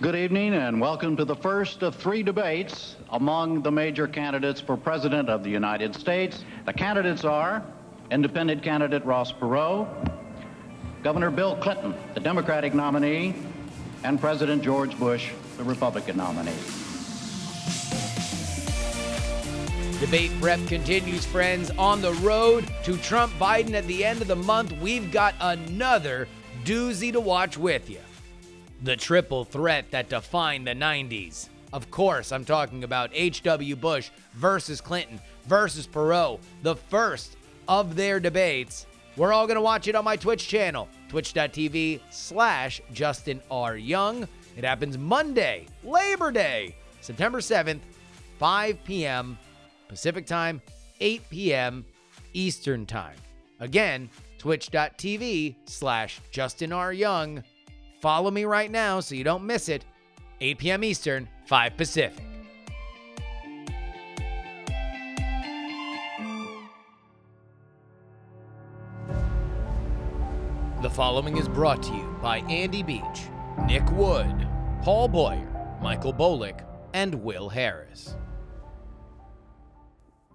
Good evening and welcome to the first of three debates among the major candidates for President of the United States. The candidates are Independent candidate Ross Perot, Governor Bill Clinton, the Democratic nominee, and President George Bush, the Republican nominee. Debate prep continues, friends. On the road to Trump Biden at the end of the month, we've got another doozy to watch with you. The triple threat that defined the 90s. Of course, I'm talking about H.W. Bush versus Clinton versus Perot, the first of their debates. We're all going to watch it on my Twitch channel, twitch.tv slash Justin R. Young. It happens Monday, Labor Day, September 7th, 5 p.m. Pacific Time, 8 p.m. Eastern Time. Again, twitch.tv slash Justin R. Young. Follow me right now so you don't miss it. 8 p.m. Eastern, 5 Pacific. The following is brought to you by Andy Beach, Nick Wood, Paul Boyer, Michael Bolick, and Will Harris.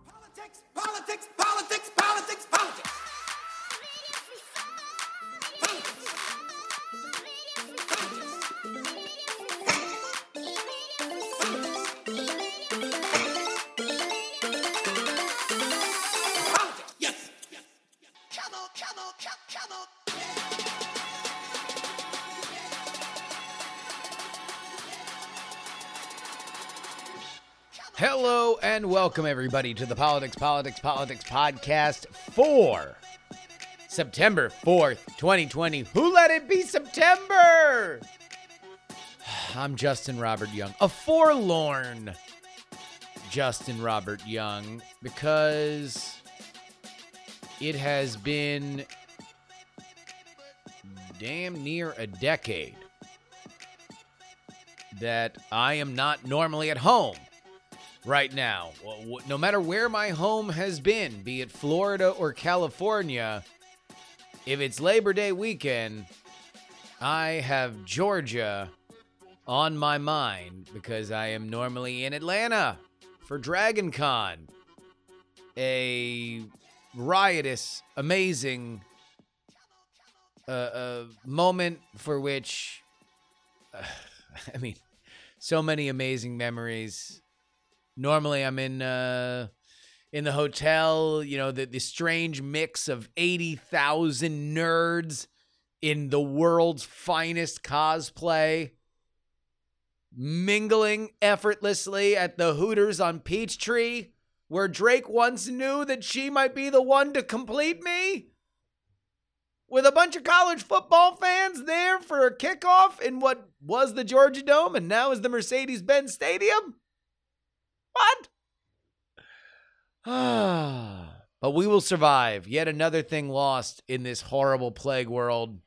Politics, politics, Hello and welcome everybody to the Politics, Politics, Politics podcast for September 4th, 2020. Who let it be September? I'm Justin Robert Young, a forlorn Justin Robert Young, because it has been damn near a decade that I am not normally at home right now. No matter where my home has been, be it Florida or California, if it's Labor Day weekend, I have Georgia on my mind because I am normally in Atlanta for Dragon Con, a riotous, amazing uh, uh, moment for which, I mean, so many amazing memories normally i'm in uh in the hotel you know the, the strange mix of 80000 nerds in the world's finest cosplay mingling effortlessly at the hooters on peachtree where drake once knew that she might be the one to complete me with a bunch of college football fans there for a kickoff in what was the georgia dome and now is the mercedes-benz stadium what? but we will survive. Yet another thing lost in this horrible plague world.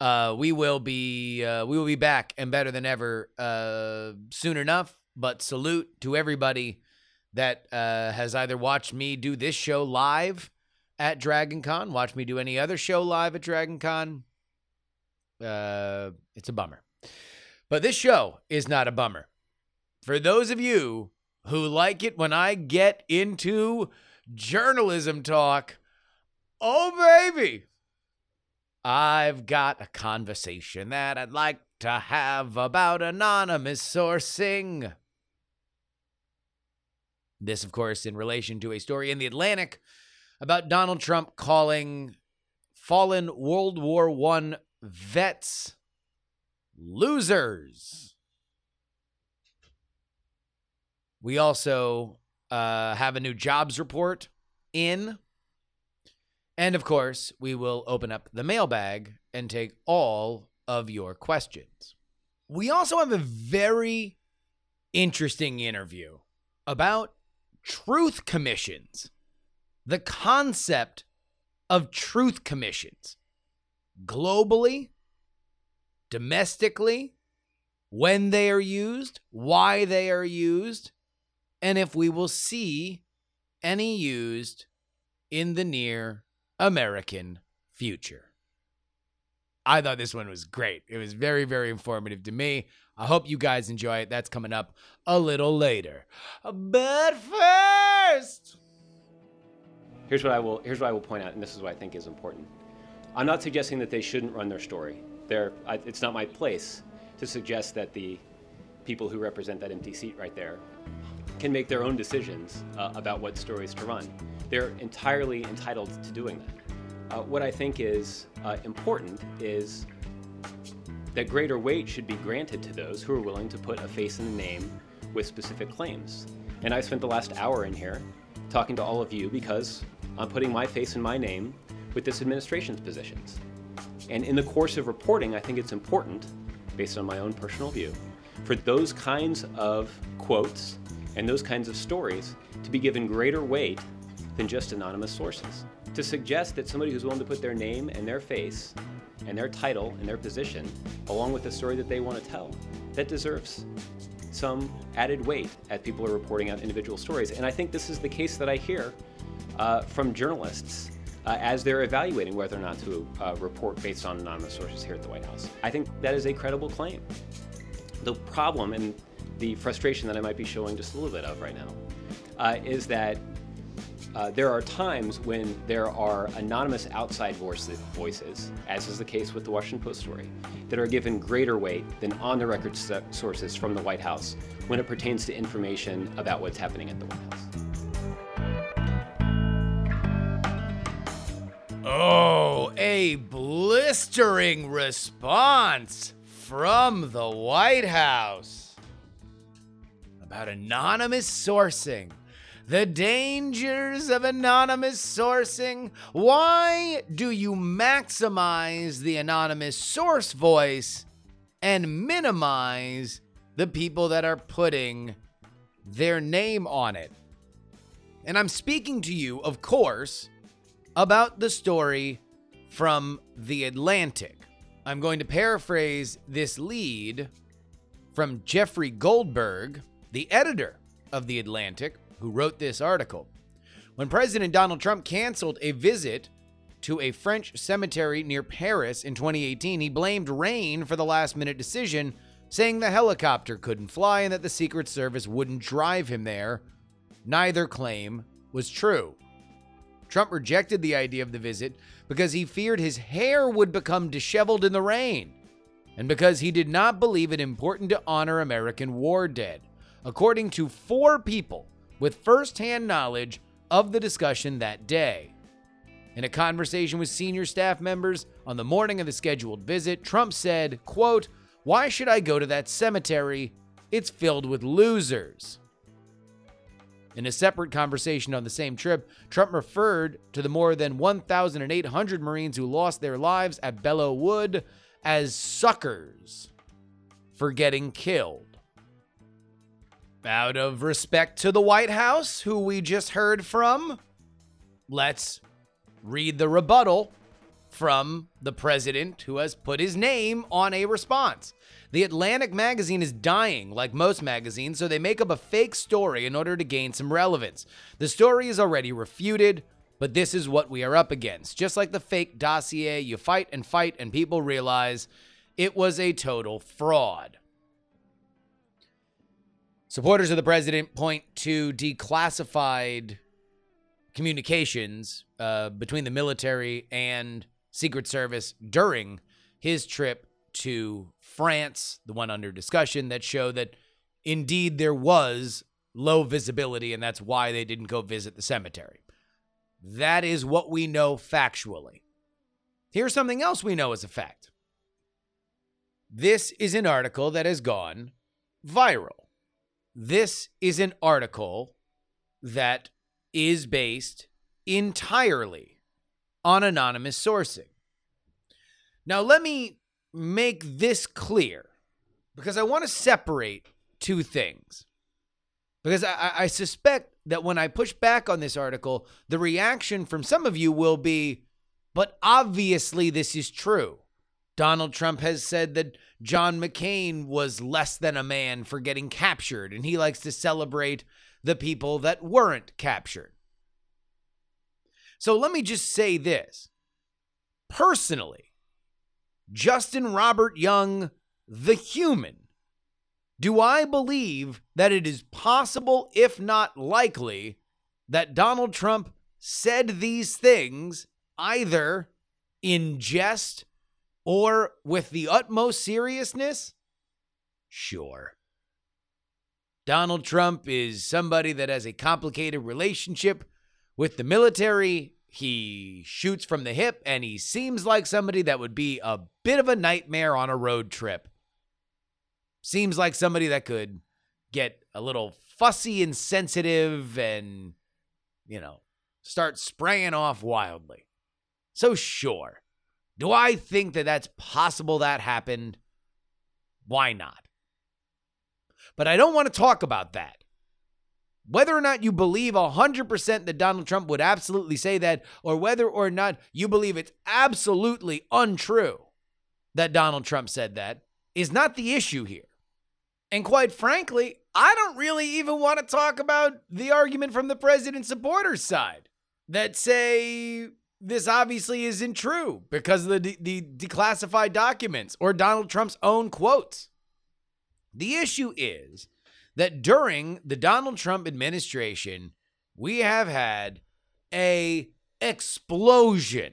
Uh, we will be uh, we will be back and better than ever uh, soon enough. But salute to everybody that uh, has either watched me do this show live at Dragon Con, watch me do any other show live at Dragon Con. Uh, it's a bummer. But this show is not a bummer for those of you who like it when I get into journalism talk, oh, baby, I've got a conversation that I'd like to have about anonymous sourcing. This, of course, in relation to a story in The Atlantic about Donald Trump calling fallen World War I vets losers. We also uh, have a new jobs report in. And of course, we will open up the mailbag and take all of your questions. We also have a very interesting interview about truth commissions, the concept of truth commissions globally, domestically, when they are used, why they are used, and if we will see any used in the near American future. I thought this one was great. It was very, very informative to me. I hope you guys enjoy it. That's coming up a little later. But first, Here's what I will here's what I will point out, and this is what I think is important. I'm not suggesting that they shouldn't run their story. They're, I, it's not my place to suggest that the people who represent that empty seat right there can make their own decisions uh, about what stories to run. They're entirely entitled to doing that. Uh, what I think is uh, important is that greater weight should be granted to those who are willing to put a face and a name with specific claims. And I spent the last hour in here talking to all of you because I'm putting my face and my name with this administration's positions. And in the course of reporting, I think it's important, based on my own personal view, for those kinds of quotes and those kinds of stories to be given greater weight than just anonymous sources. To suggest that somebody who's willing to put their name and their face and their title and their position along with the story that they want to tell, that deserves some added weight as people are reporting out individual stories. And I think this is the case that I hear uh, from journalists uh, as they're evaluating whether or not to uh, report based on anonymous sources here at the White House. I think that is a credible claim. The problem and the frustration that I might be showing just a little bit of right now uh, is that uh, there are times when there are anonymous outside voices, as is the case with the Washington Post story, that are given greater weight than on the record sources from the White House when it pertains to information about what's happening at the White House. oh, a blistering response from the White House about anonymous sourcing. The dangers of anonymous sourcing. Why do you maximize the anonymous source voice and minimize the people that are putting their name on it? And I'm speaking to you, of course, about the story from The Atlantic. I'm going to paraphrase this lead from Jeffrey Goldberg, the editor of The Atlantic, who wrote this article. When President Donald Trump canceled a visit to a French cemetery near Paris in 2018, he blamed rain for the last minute decision, saying the helicopter couldn't fly and that the Secret Service wouldn't drive him there. Neither claim was true. Trump rejected the idea of the visit because he feared his hair would become disheveled in the rain, and because he did not believe it important to honor American war dead, according to four people with firsthand knowledge of the discussion that day. In a conversation with senior staff members on the morning of the scheduled visit, Trump said, quote, "Why should I go to that cemetery? It's filled with losers." In a separate conversation on the same trip, Trump referred to the more than 1,800 Marines who lost their lives at Belleau Wood as suckers for getting killed. Out of respect to the White House, who we just heard from, let's read the rebuttal from the president who has put his name on a response. The Atlantic magazine is dying, like most magazines, so they make up a fake story in order to gain some relevance. The story is already refuted, but this is what we are up against. Just like the fake dossier, you fight and fight, and people realize it was a total fraud. Supporters of the president point to declassified communications uh, between the military and Secret Service during his trip to France, the one under discussion, that show that indeed there was low visibility, and that's why they didn't go visit the cemetery. That is what we know factually. Here's something else we know as a fact this is an article that has gone viral. This is an article that is based entirely on anonymous sourcing. Now, let me make this clear because I want to separate two things. Because I, I, suspect that when I push back on this article, the reaction from some of you will be, but obviously this is true. Donald Trump has said that John McCain was less than a man for getting captured, and he likes to celebrate the people that weren't captured. So let me just say this. Personally, Justin Robert Young, the human, do I believe that it is possible, if not likely, that Donald Trump said these things either in jest or with the utmost seriousness? Sure. Donald Trump is somebody that has a complicated relationship with the military. He shoots from the hip, and he seems like somebody that would be a bit of a nightmare on a road trip. Seems like somebody that could get a little fussy and sensitive and, you know, start spraying off wildly. So, sure. Do I think that that's possible that happened? Why not? But I don't want to talk about that. Whether or not you believe 100% that Donald Trump would absolutely say that, or whether or not you believe it's absolutely untrue that Donald Trump said that, is not the issue here. And quite frankly, I don't really even want to talk about the argument from the president's supporters' side that say this obviously isn't true because of the, de- the declassified documents or Donald Trump's own quotes. The issue is that during the Donald Trump administration, we have had a explosion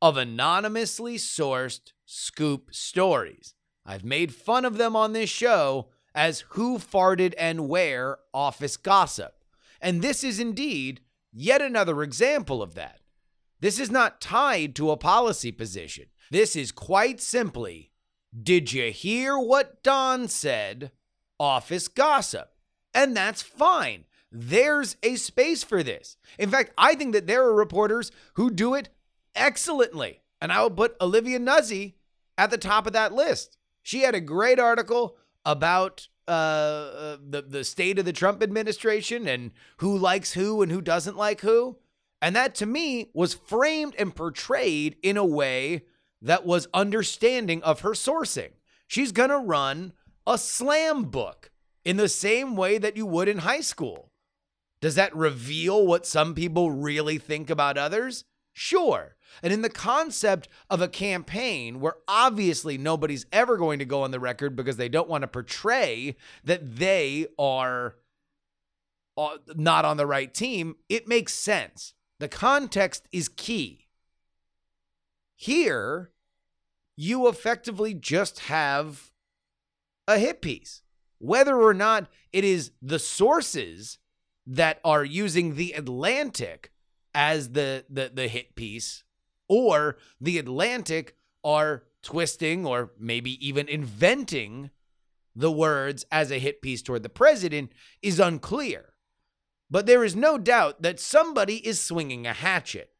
of anonymously sourced scoop stories. I've made fun of them on this show as who farted and where office gossip. And this is indeed yet another example of that. This is not tied to a policy position. This is quite simply did you hear what Don said? Office gossip. And that's fine. There's a space for this. In fact, I think that there are reporters who do it excellently. And I will put Olivia Nuzzi at the top of that list. She had a great article about uh, uh, the the state of the Trump administration and who likes who and who doesn't like who. And that to me was framed and portrayed in a way that was understanding of her sourcing. She's going to run a slam book in the same way that you would in high school. Does that reveal what some people really think about others? Sure. And in the concept of a campaign where obviously nobody's ever going to go on the record because they don't want to portray that they are uh, not on the right team, it makes sense. The context is key. Here, you effectively just have a hit piece. Whether or not it is the sources that are using the Atlantic as the, the, the hit piece, or the Atlantic are twisting or maybe even inventing the words as a hit piece toward the president is unclear. But there is no doubt that somebody is swinging a hatchet.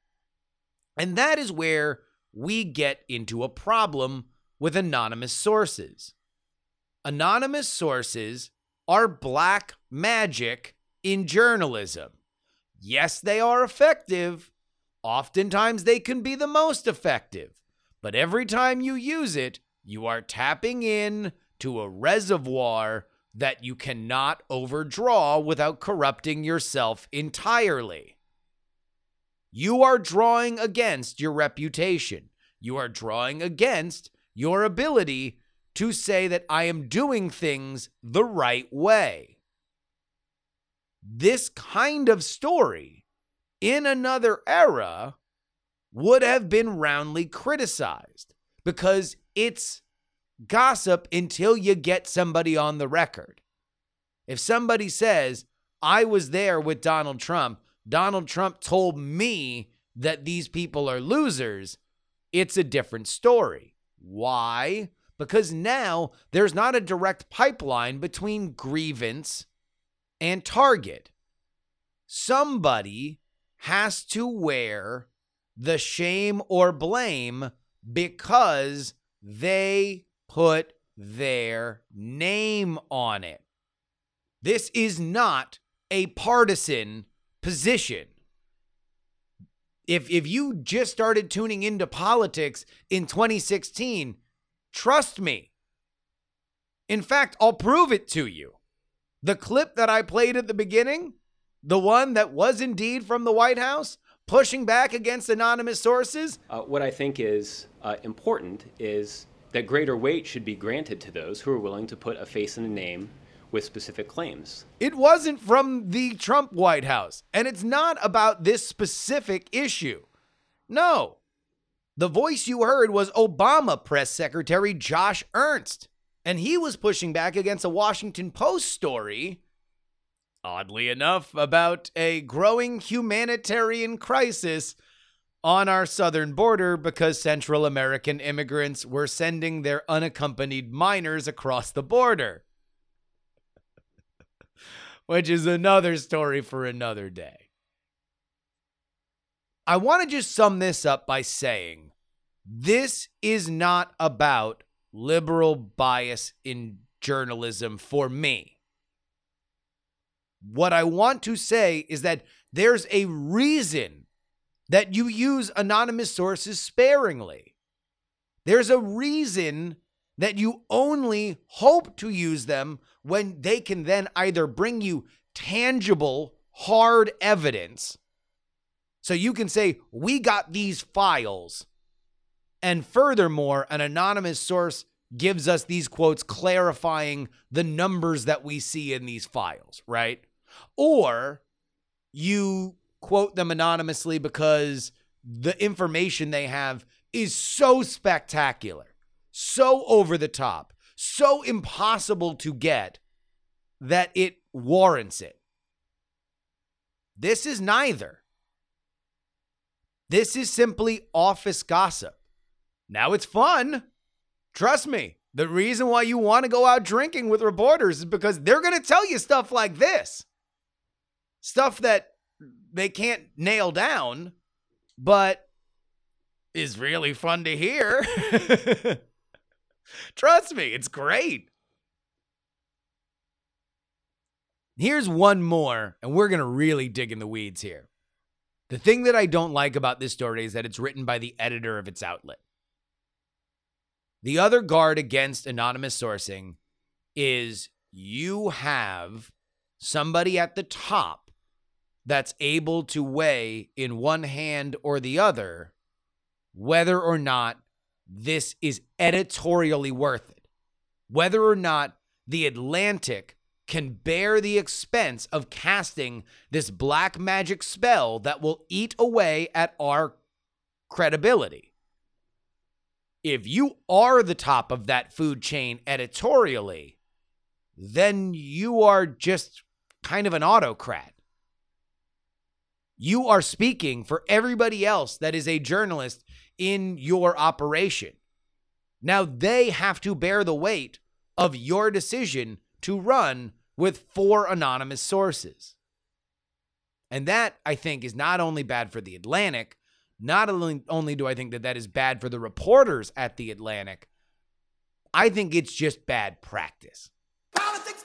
And that is where we get into a problem with anonymous sources. Anonymous sources are black magic in journalism. Yes, they are effective. Oftentimes, they can be the most effective. But every time you use it, you are tapping in to a reservoir that you cannot overdraw without corrupting yourself entirely. You are drawing against your reputation. You are drawing against your ability to say that I am doing things the right way. This kind of story in another era would have been roundly criticized because it's gossip until you get somebody on the record. If somebody says, I was there with Donald Trump, Donald Trump told me that these people are losers, it's a different story. Why? Because now there's not a direct pipeline between grievance and target. Somebody has to wear the shame or blame because they put their name on it. This is not a partisan position. If if you just started tuning into politics in 2016, trust me. In fact, I'll prove it to you. The clip that I played at the beginning, the one that was indeed from the White House, pushing back against anonymous sources? Uh, what I think is uh, important is that greater weight should be granted to those who are willing to put a face and a name with specific claims. It wasn't from the Trump White House, and it's not about this specific issue. No. The voice you heard was Obama Press Secretary Josh Earnest, and he was pushing back against a Washington Post story, oddly enough, about a growing humanitarian crisis on our southern border because Central American immigrants were sending their unaccompanied minors across the border which is another story for another day. I want to just sum this up by saying this is not about liberal bias in journalism for me. What I want to say is that there's a reason that you use anonymous sources sparingly. There's a reason that you only hope to use them when they can then either bring you tangible, hard evidence. So you can say, We got these files. And furthermore, an anonymous source gives us these quotes clarifying the numbers that we see in these files, right? Or you quote them anonymously because the information they have is so spectacular, so over the top, so impossible to get that it warrants it. This is neither. This is simply office gossip. Now it's fun. Trust me. The reason why you want to go out drinking with reporters is because they're going to tell you stuff like this. Stuff that they can't nail down, but is really fun to hear. Trust me, it's great. Here's one more, and we're going to really dig in the weeds here. The thing that I don't like about this story is that it's written by the editor of its outlet. The other guard against anonymous sourcing is you have somebody at the top that's able to weigh in one hand or the other whether or not this is editorially worth it. Whether or not The Atlantic can bear the expense of casting this black magic spell that will eat away at our credibility. If you are the top of that food chain editorially, then you are just kind of an autocrat. You are speaking for everybody else that is a journalist in your operation. Now they have to bear the weight of your decision to run with four anonymous sources. And that, I think, is not only bad for the Atlantic, not only, only do I think that that is bad for the reporters at the Atlantic, I think it's just bad practice. Politics.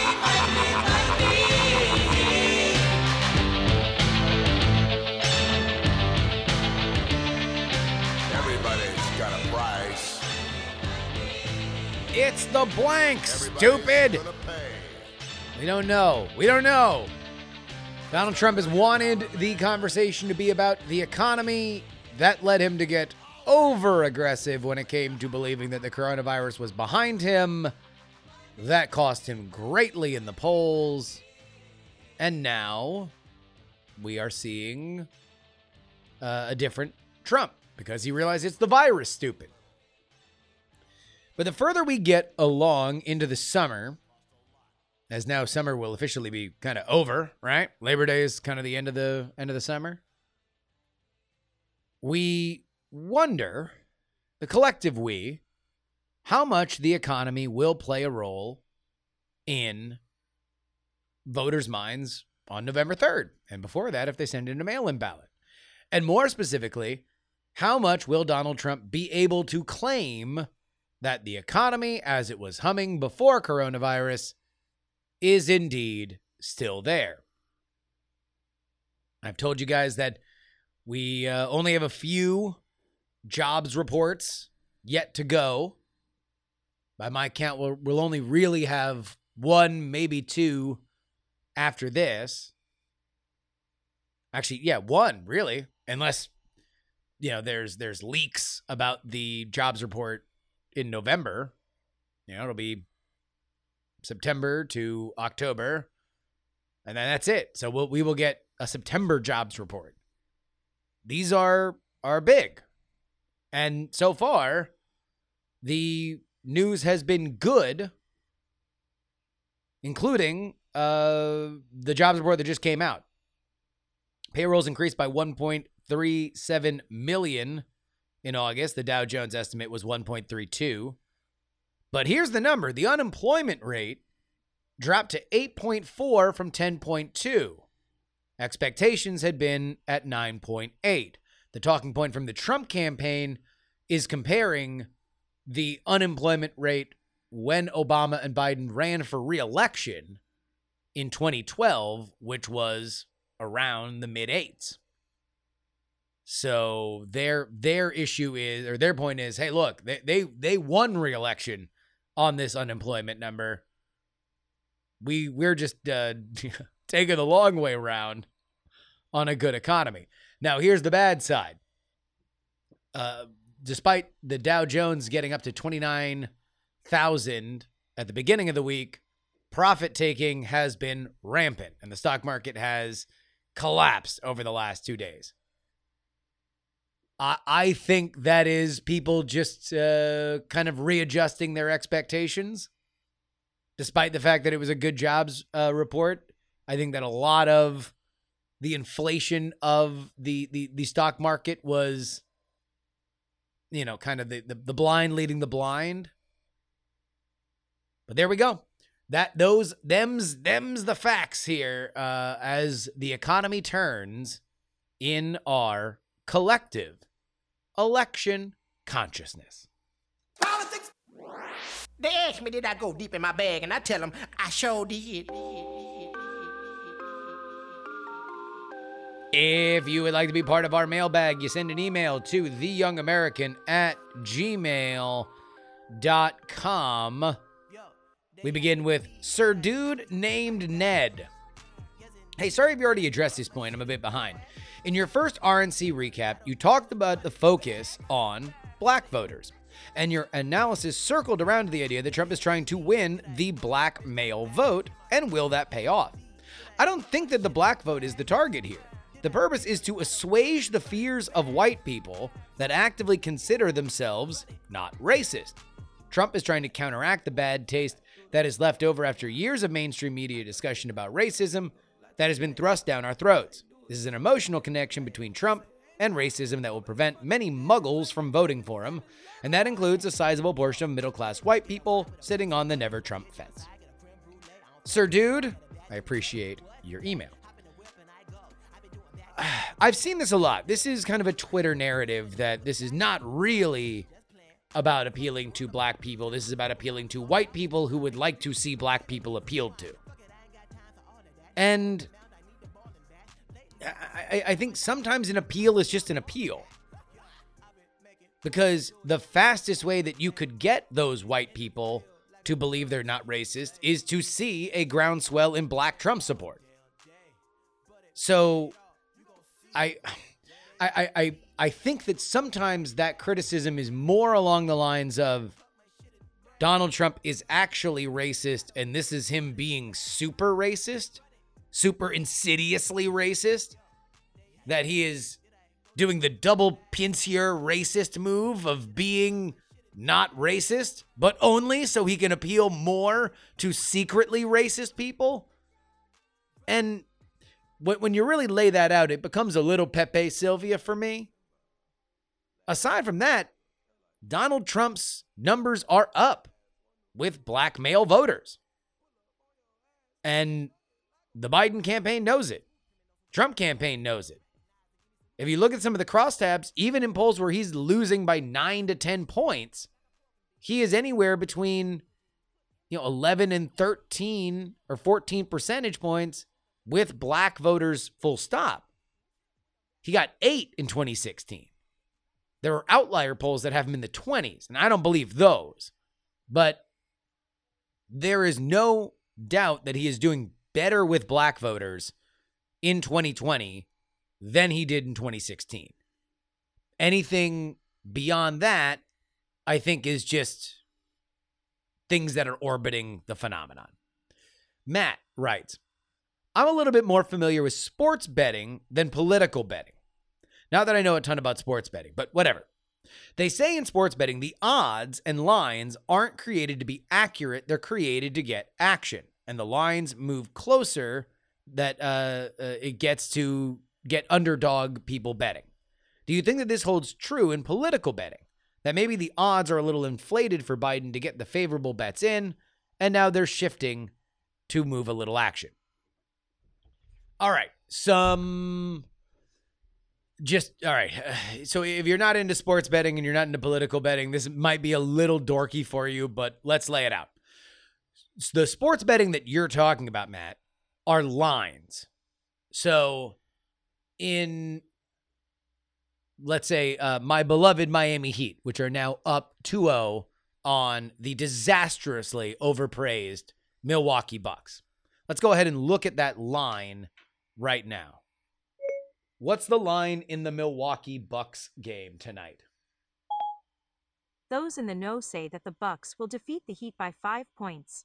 It's the blank, stupid. We don't know. We don't know. Donald Trump has wanted the conversation to be about the economy. That led him to get over aggressive when it came to believing that the coronavirus was behind him. That cost him greatly in the polls. And now we are seeing uh, a different Trump because he realized it's the virus, stupid. But the further we get along into the summer, as now summer will officially be kind of over, right? Labor Day is kind of the end of the end of the summer. We wonder, the collective we, how much the economy will play a role in voters' minds on November 3rd and before that if they send in a mail-in ballot. And more specifically, how much will Donald Trump be able to claim that the economy as it was humming before coronavirus is indeed still there. I've told you guys that we uh, only have a few jobs reports yet to go. By my count, we'll, we'll only really have one, maybe two after this. Actually, yeah, one really, unless you know there's there's leaks about the jobs report in November. You know, it'll be September to October, and then that's it. So we'll, we will get a September jobs report. These are are big, and so far, the news has been good, including uh, the jobs report that just came out. Payrolls increased by 1.37 million in August. The Dow Jones estimate was 1.32. But here's the number the unemployment rate dropped to 8.4 from 10.2. Expectations had been at 9.8. The talking point from the Trump campaign is comparing the unemployment rate when Obama and Biden ran for reelection in 2012, which was around the mid eights. So their their issue is or their point is, hey, look, they they they won reelection on this unemployment number. We we're just uh, taking the long way around on a good economy. Now here's the bad side. Uh, despite the Dow Jones getting up to twenty nine thousand at the beginning of the week, profit taking has been rampant, and the stock market has collapsed over the last two days. I I think that is people just uh, kind of readjusting their expectations, despite the fact that it was a good jobs uh, report. I think that a lot of the inflation of the the, the stock market was, you know, kind of the, the the blind leading the blind. But there we go. That those them's them's the facts here uh, as the economy turns in our collective election consciousness. Politics. They ask me, did I go deep in my bag? And I tell them, I sure did. If you would like to be part of our mailbag, you send an email to theyoungamerican at gmail.com. We begin with Sir Dude named Ned. Hey, sorry if you already addressed this point. I'm a bit behind. In your first RNC recap, you talked about the focus on black voters, and your analysis circled around the idea that Trump is trying to win the black male vote, and will that pay off? I don't think that the black vote is the target here. The purpose is to assuage the fears of white people that actively consider themselves not racist. Trump is trying to counteract the bad taste that is left over after years of mainstream media discussion about racism that has been thrust down our throats. This is an emotional connection between Trump and racism that will prevent many muggles from voting for him, and that includes a sizable portion of middle class white people sitting on the never Trump fence. Sir Dude, I appreciate your email. I've seen this a lot. This is kind of a Twitter narrative that this is not really about appealing to black people. This is about appealing to white people who would like to see black people appealed to. And I, I think sometimes an appeal is just an appeal. Because the fastest way that you could get those white people to believe they're not racist is to see a groundswell in black Trump support. So I I I I think that sometimes that criticism is more along the lines of Donald Trump is actually racist and this is him being super racist, super insidiously racist that he is doing the double pincier racist move of being not racist, but only so he can appeal more to secretly racist people. And when, you really lay that out, it becomes a little Pepe Silvia for me. Aside from that, Donald Trump's numbers are up with black male voters. And the Biden campaign knows it. Trump campaign knows it. If you look at some of the crosstabs, even in polls where he's losing by 9 to 10 points, he is anywhere between you know 11 and 13 or 14 percentage points with black voters full stop. He got 8 in 2016. There are outlier polls that have him in the 20s, and I don't believe those. But there is no doubt that he is doing better with black voters in 2020 than he did in 2016. Anything beyond that, I think, is just things that are orbiting the phenomenon. Matt writes I'm a little bit more familiar with sports betting than political betting. Not that I know a ton about sports betting, but whatever. They say in sports betting, the odds and lines aren't created to be accurate, they're created to get action. And the lines move closer that uh, uh, it gets to get underdog people betting. Do you think that this holds true in political betting? That maybe the odds are a little inflated for Biden to get the favorable bets in, and now they're shifting to move a little action. All right, some just all right. So if you're not into sports betting and you're not into political betting, this might be a little dorky for you, but let's lay it out. The sports betting that you're talking about, Matt, are lines. So in let's say uh, my beloved Miami Heat, which are now up 2-0 on the disastrously overpraised Milwaukee Bucks. Let's go ahead and look at that line right now. What's the line in the Milwaukee Bucks game tonight? Those in the know say that the Bucks will defeat the Heat by 5 points.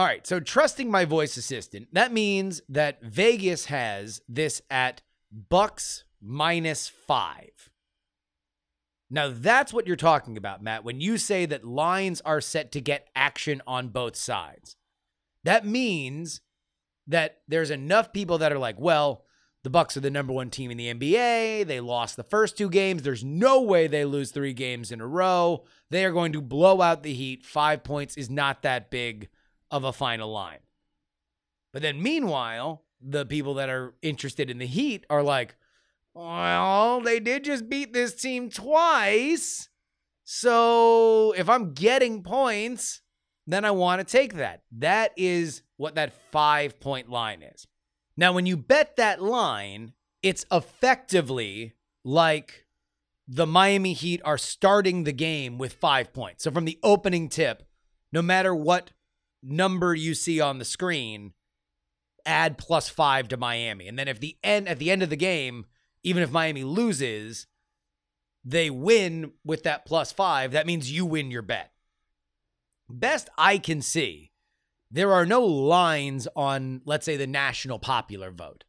All right, so trusting my voice assistant, that means that Vegas has this at Bucks minus 5. Now that's what you're talking about, Matt, when you say that lines are set to get action on both sides. That means that there's enough people that are like, well, the Bucks are the number 1 team in the NBA. They lost the first two games. There's no way they lose 3 games in a row. They are going to blow out the Heat. 5 points is not that big of a final line. But then meanwhile, the people that are interested in the Heat are like, well, they did just beat this team twice. So if I'm getting points, then I want to take that. That is what that five point line is. Now, when you bet that line, it's effectively like the Miami Heat are starting the game with five points. So from the opening tip, no matter what number you see on the screen, add plus five to Miami. And then if the end at the end of the game, even if Miami loses, they win with that plus five, that means you win your bet. Best I can see, there are no lines on, let's say, the national popular vote.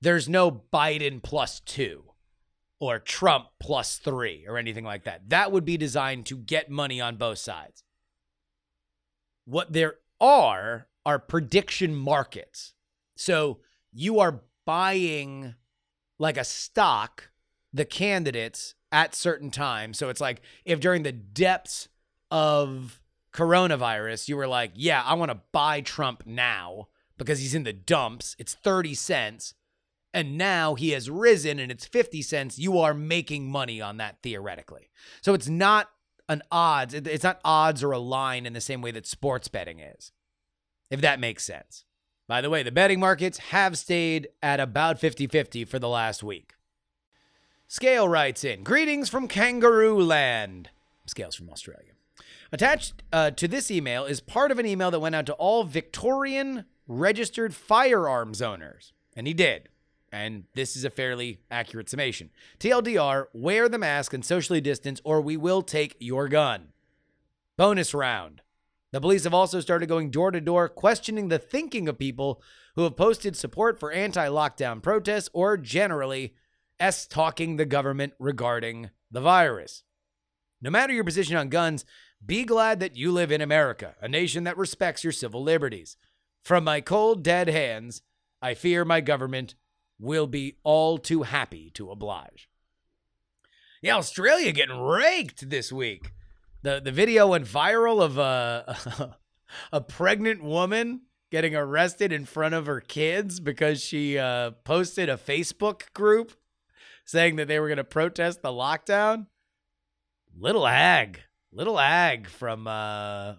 There's no Biden plus two or Trump plus three or anything like that. That would be designed to get money on both sides. What there are are prediction markets. So you are buying like a stock the candidates at certain times. So it's like if during the depths of coronavirus, you were like, yeah, I want to buy Trump now because he's in the dumps. It's 30 cents. And now he has risen and it's 50 cents. You are making money on that theoretically. So it's not an odds. It's not odds or a line in the same way that sports betting is, if that makes sense. By the way, the betting markets have stayed at about 50 50 for the last week. Scale writes in Greetings from Kangaroo Land. Scale's from Australia. Attached uh, to this email is part of an email that went out to all Victorian registered firearms owners. And he did. And this is a fairly accurate summation. TLDR, wear the mask and socially distance, or we will take your gun. Bonus round. The police have also started going door to door, questioning the thinking of people who have posted support for anti lockdown protests or generally S talking the government regarding the virus. No matter your position on guns, be glad that you live in America, a nation that respects your civil liberties. From my cold, dead hands, I fear my government will be all too happy to oblige. Yeah, Australia getting raked this week. The the video went viral of a a pregnant woman getting arrested in front of her kids because she uh, posted a Facebook group saying that they were going to protest the lockdown. Little ag, little ag from uh,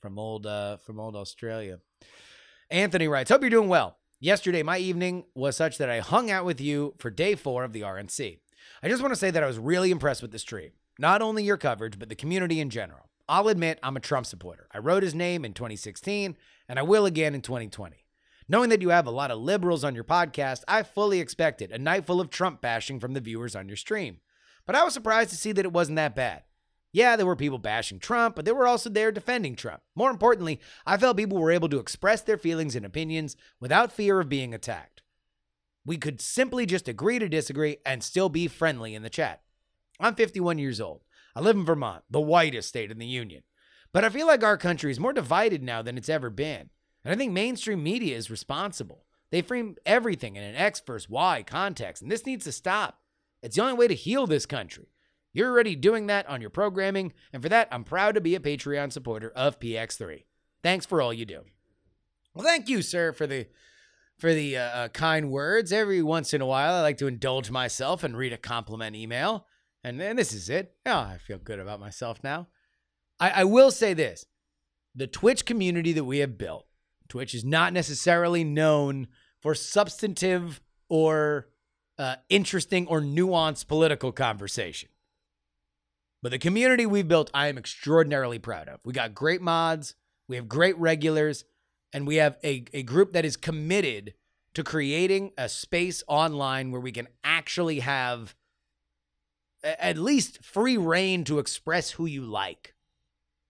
from old uh, from old Australia. Anthony writes, "Hope you're doing well. Yesterday, my evening was such that I hung out with you for day four of the RNC. I just want to say that I was really impressed with the stream. Not only your coverage, but the community in general. I'll admit I'm a Trump supporter. I wrote his name in 2016, and I will again in 2020. Knowing that you have a lot of liberals on your podcast, I fully expected a night full of Trump bashing from the viewers on your stream. But I was surprised to see that it wasn't that bad. Yeah, there were people bashing Trump, but they were also there defending Trump. More importantly, I felt people were able to express their feelings and opinions without fear of being attacked. We could simply just agree to disagree and still be friendly in the chat. I'm 51 years old. I live in Vermont, the whitest state in the Union. But I feel like our country is more divided now than it's ever been. And I think mainstream media is responsible. They frame everything in an X versus Y context, and this needs to stop. It's the only way to heal this country. You're already doing that on your programming, and for that, I'm proud to be a Patreon supporter of PX3. Thanks for all you do. Well, thank you, sir, for the for the uh, uh, kind words. Every once in a while, I like to indulge myself and read a compliment email, and, and this is it. Oh, I feel good about myself now. I, I will say this: the Twitch community that we have built, Twitch is not necessarily known for substantive or uh, interesting or nuanced political conversation. But the community we've built, I am extraordinarily proud of. We got great mods, we have great regulars, and we have a, a group that is committed to creating a space online where we can actually have a- at least free reign to express who you like.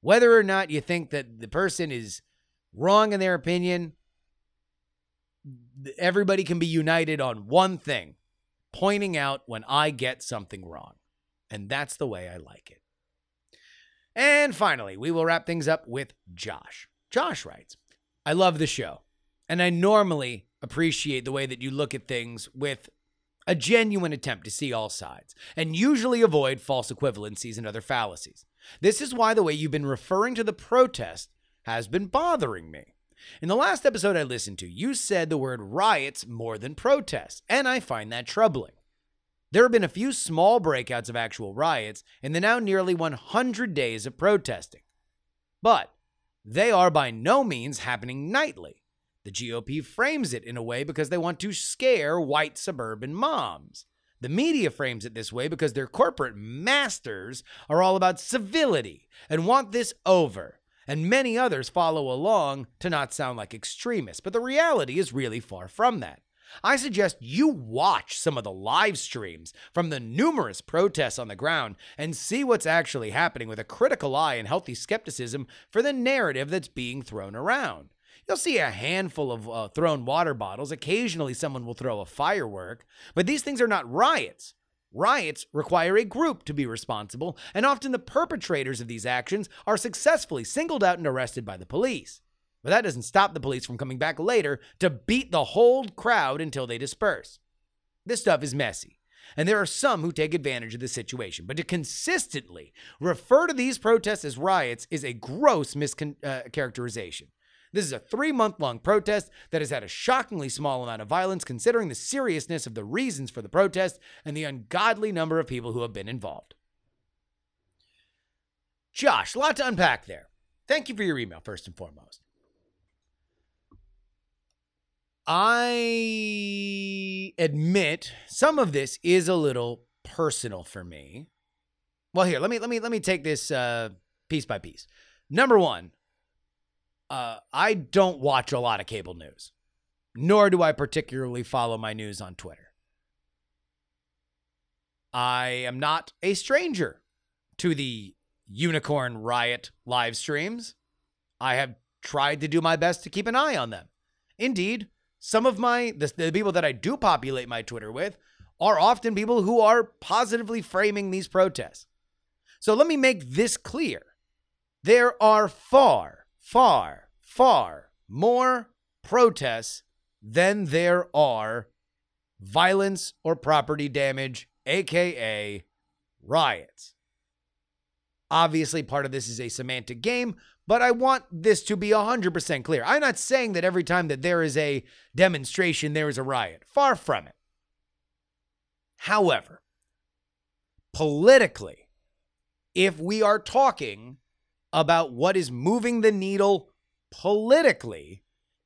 Whether or not you think that the person is wrong in their opinion, everybody can be united on one thing pointing out when I get something wrong. And that's the way I like it. And finally, we will wrap things up with Josh. Josh writes I love the show, and I normally appreciate the way that you look at things with a genuine attempt to see all sides, and usually avoid false equivalencies and other fallacies. This is why the way you've been referring to the protest has been bothering me. In the last episode I listened to, you said the word riots more than protests, and I find that troubling. There have been a few small breakouts of actual riots in the now nearly 100 days of protesting. But they are by no means happening nightly. The GOP frames it in a way because they want to scare white suburban moms. The media frames it this way because their corporate masters are all about civility and want this over. And many others follow along to not sound like extremists, but the reality is really far from that. I suggest you watch some of the live streams from the numerous protests on the ground and see what's actually happening with a critical eye and healthy skepticism for the narrative that's being thrown around. You'll see a handful of uh, thrown water bottles. Occasionally, someone will throw a firework, but these things are not riots. Riots require a group to be responsible, and often the perpetrators of these actions are successfully singled out and arrested by the police. But that doesn't stop the police from coming back later to beat the whole crowd until they disperse. This stuff is messy, and there are some who take advantage of the situation. But to consistently refer to these protests as riots is a gross mischaracterization. Uh, this is a three month long protest that has had a shockingly small amount of violence considering the seriousness of the reasons for the protest and the ungodly number of people who have been involved. Josh, a lot to unpack there. Thank you for your email, first and foremost. I admit some of this is a little personal for me. Well, here, let me let me let me take this uh, piece by piece. Number one, uh, I don't watch a lot of cable news, nor do I particularly follow my news on Twitter. I am not a stranger to the unicorn riot live streams. I have tried to do my best to keep an eye on them. Indeed, some of my the, the people that I do populate my Twitter with are often people who are positively framing these protests. So let me make this clear. There are far, far, far more protests than there are violence or property damage, aka riots. Obviously, part of this is a semantic game, but I want this to be 100% clear. I'm not saying that every time that there is a demonstration, there is a riot. Far from it. However, politically, if we are talking about what is moving the needle politically,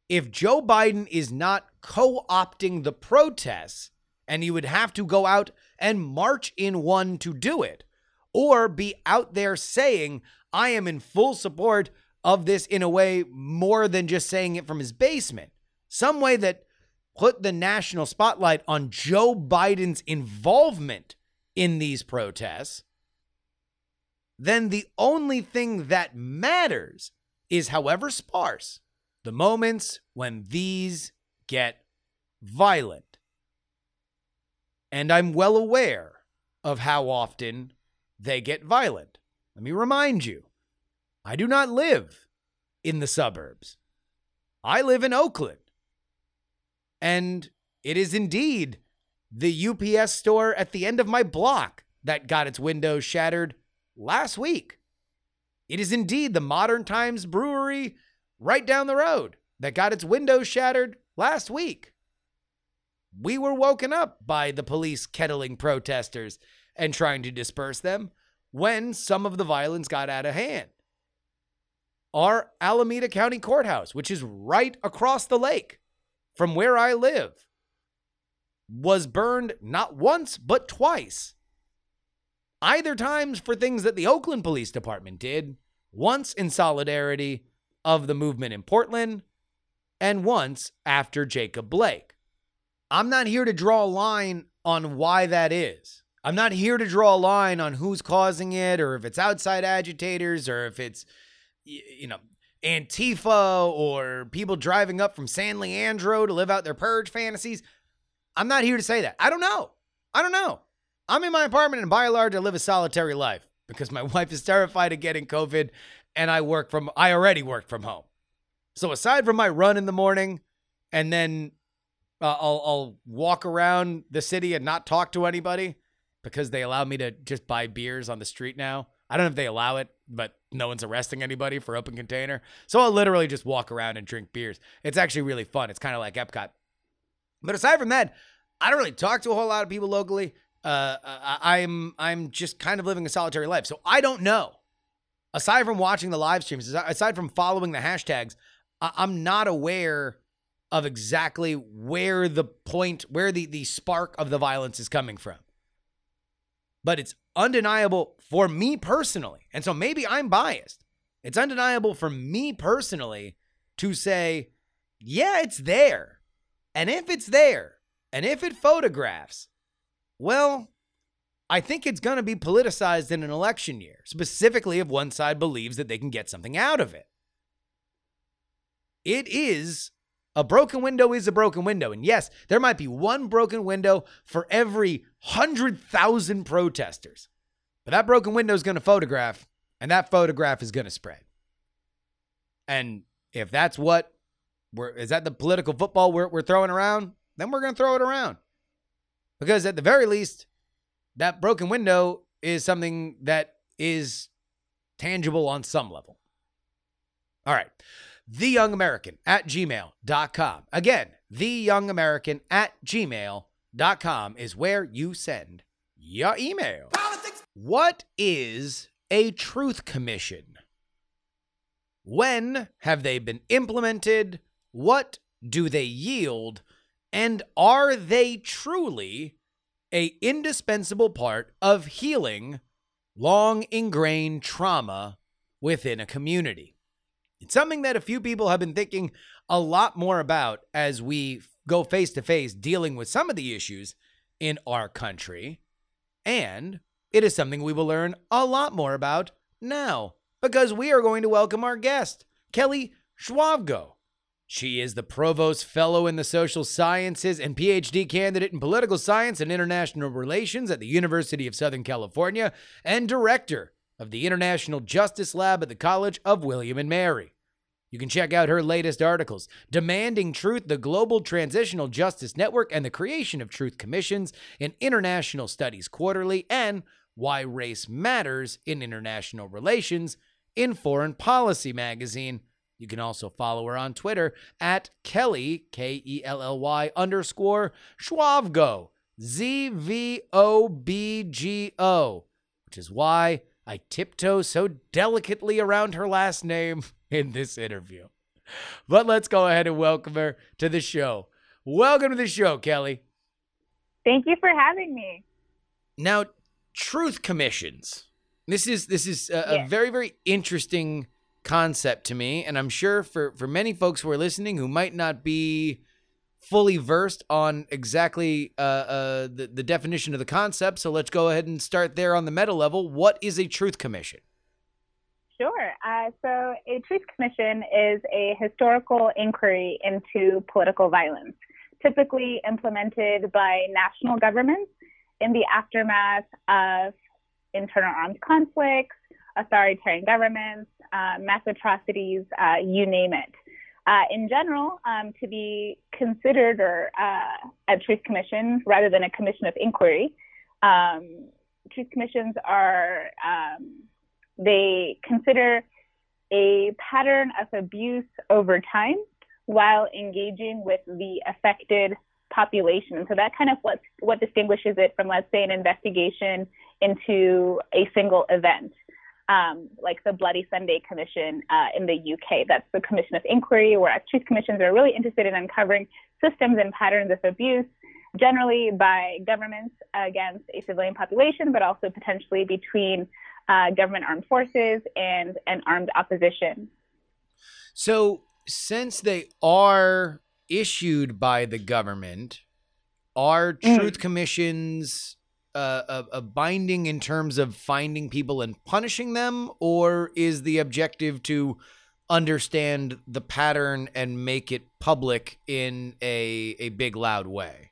if Joe Biden is not co opting the protests, and he would have to go out and march in one to do it, or be out there saying, I am in full support of this in a way more than just saying it from his basement. some way that put the national spotlight on Joe Biden's involvement in these protests, then the only thing that matters is, however sparse, the moments when these get violent. And I'm well aware of how often they get violent. Let me remind you I do not live in the suburbs, I live in Oakland. And it is indeed the UPS store at the end of my block that got its windows shattered last week. It is indeed the Modern Times Brewery right down the road that got its windows shattered last week. We were woken up by the police kettling protesters and trying to disperse them when some of the violence got out of hand. Our Alameda County Courthouse, which is right across the lake from where I live, was burned not once, but twice. Either times for things that the Oakland Police Department did, once in solidarity of the movement in Portland, and once after Jacob Blake. I'm not here to draw a line on why that is. I'm not here to draw a line on who's causing it or if it's outside agitators or if it's, you know, Antifa or people driving up from San Leandro to live out their purge fantasies. I'm not here to say that. I don't know. I don't know. I'm in my apartment and by and large I live a solitary life because my wife is terrified of getting COVID and I work from I already work from home. So aside from my run in the morning and then uh, I'll I'll walk around the city and not talk to anybody because they allow me to just buy beers on the street now. I don't know if they allow it, but no one's arresting anybody for open container. So I'll literally just walk around and drink beers. It's actually really fun. It's kind of like Epcot. But aside from that, I don't really talk to a whole lot of people locally. Uh, I, I'm I'm just kind of living a solitary life, so I don't know. Aside from watching the live streams, aside- from following the hashtags, I'm not aware of exactly where the point, where the the spark of the violence is coming from. But it's undeniable for me personally, and so maybe I'm biased. It's undeniable for me personally to say, yeah, it's there. And if it's there, and if it photographs, well, I think it's going to be politicized in an election year, specifically if one side believes that they can get something out of it. It is a broken window is a broken window. And yes, there might be one broken window for every 100,000 protesters. But that broken window is going to photograph, and that photograph is going to spread. And if that's what we're, is that the political football we're, we're throwing around? Then we're going to throw it around. Because at the very least, that broken window is something that is tangible on some level. All right. The Young American at gmail.com. Again, the Young American at gmail.com is where you send your email. Politics. What is a truth commission? When have they been implemented? What do they yield? And are they truly a indispensable part of healing long ingrained trauma within a community? It's something that a few people have been thinking a lot more about as we go face to face dealing with some of the issues in our country. And it is something we will learn a lot more about now because we are going to welcome our guest, Kelly Zvobgo. She is the Provost Fellow in the Social Sciences and PhD candidate in Political Science and International Relations at the University of Southern California and Director of the International Justice Lab at the College of William and Mary. You can check out her latest articles Demanding Truth, the Global Transitional Justice Network, and the Creation of Truth Commissions in International Studies Quarterly, and Why Race Matters in International Relations in Foreign Policy Magazine. You can also follow her on Twitter at Kelly, K E L L Y underscore Zvobgo, Z V O B G O, which is why I tiptoe so delicately around her last name in this interview. But let's go ahead and welcome her to the show. Welcome to the show, Kelly. Thank you for having me. Now, truth commissions. This is this is a, a very very interesting concept to me, and I'm sure for for many folks who are listening who might not be fully versed on exactly uh, uh, the the definition of the concept. So let's go ahead and start there on the meta level. What is a truth commission? Sure. Uh, so, a truth commission is a historical inquiry into political violence, typically implemented by national governments in the aftermath of internal armed conflicts, authoritarian governments, uh, mass atrocities, uh, you name it. Uh, in general, um, to be considered or uh, a truth commission rather than a commission of inquiry, um, truth commissions are um, they consider a pattern of abuse over time while engaging with the affected population. So that kind of what what distinguishes it from, let's say, an investigation into a single event, um, like the Bloody Sunday Commission uh, in the UK. That's the Commission of Inquiry, where truth commissions are really interested in uncovering systems and patterns of abuse, generally by governments against a civilian population, but also potentially between uh, government armed forces and an armed opposition. So, since they are issued by the government, are Mm. truth commissions a, a binding in terms of finding people and punishing them, or is the objective to understand the pattern and make it public in a a big loud way?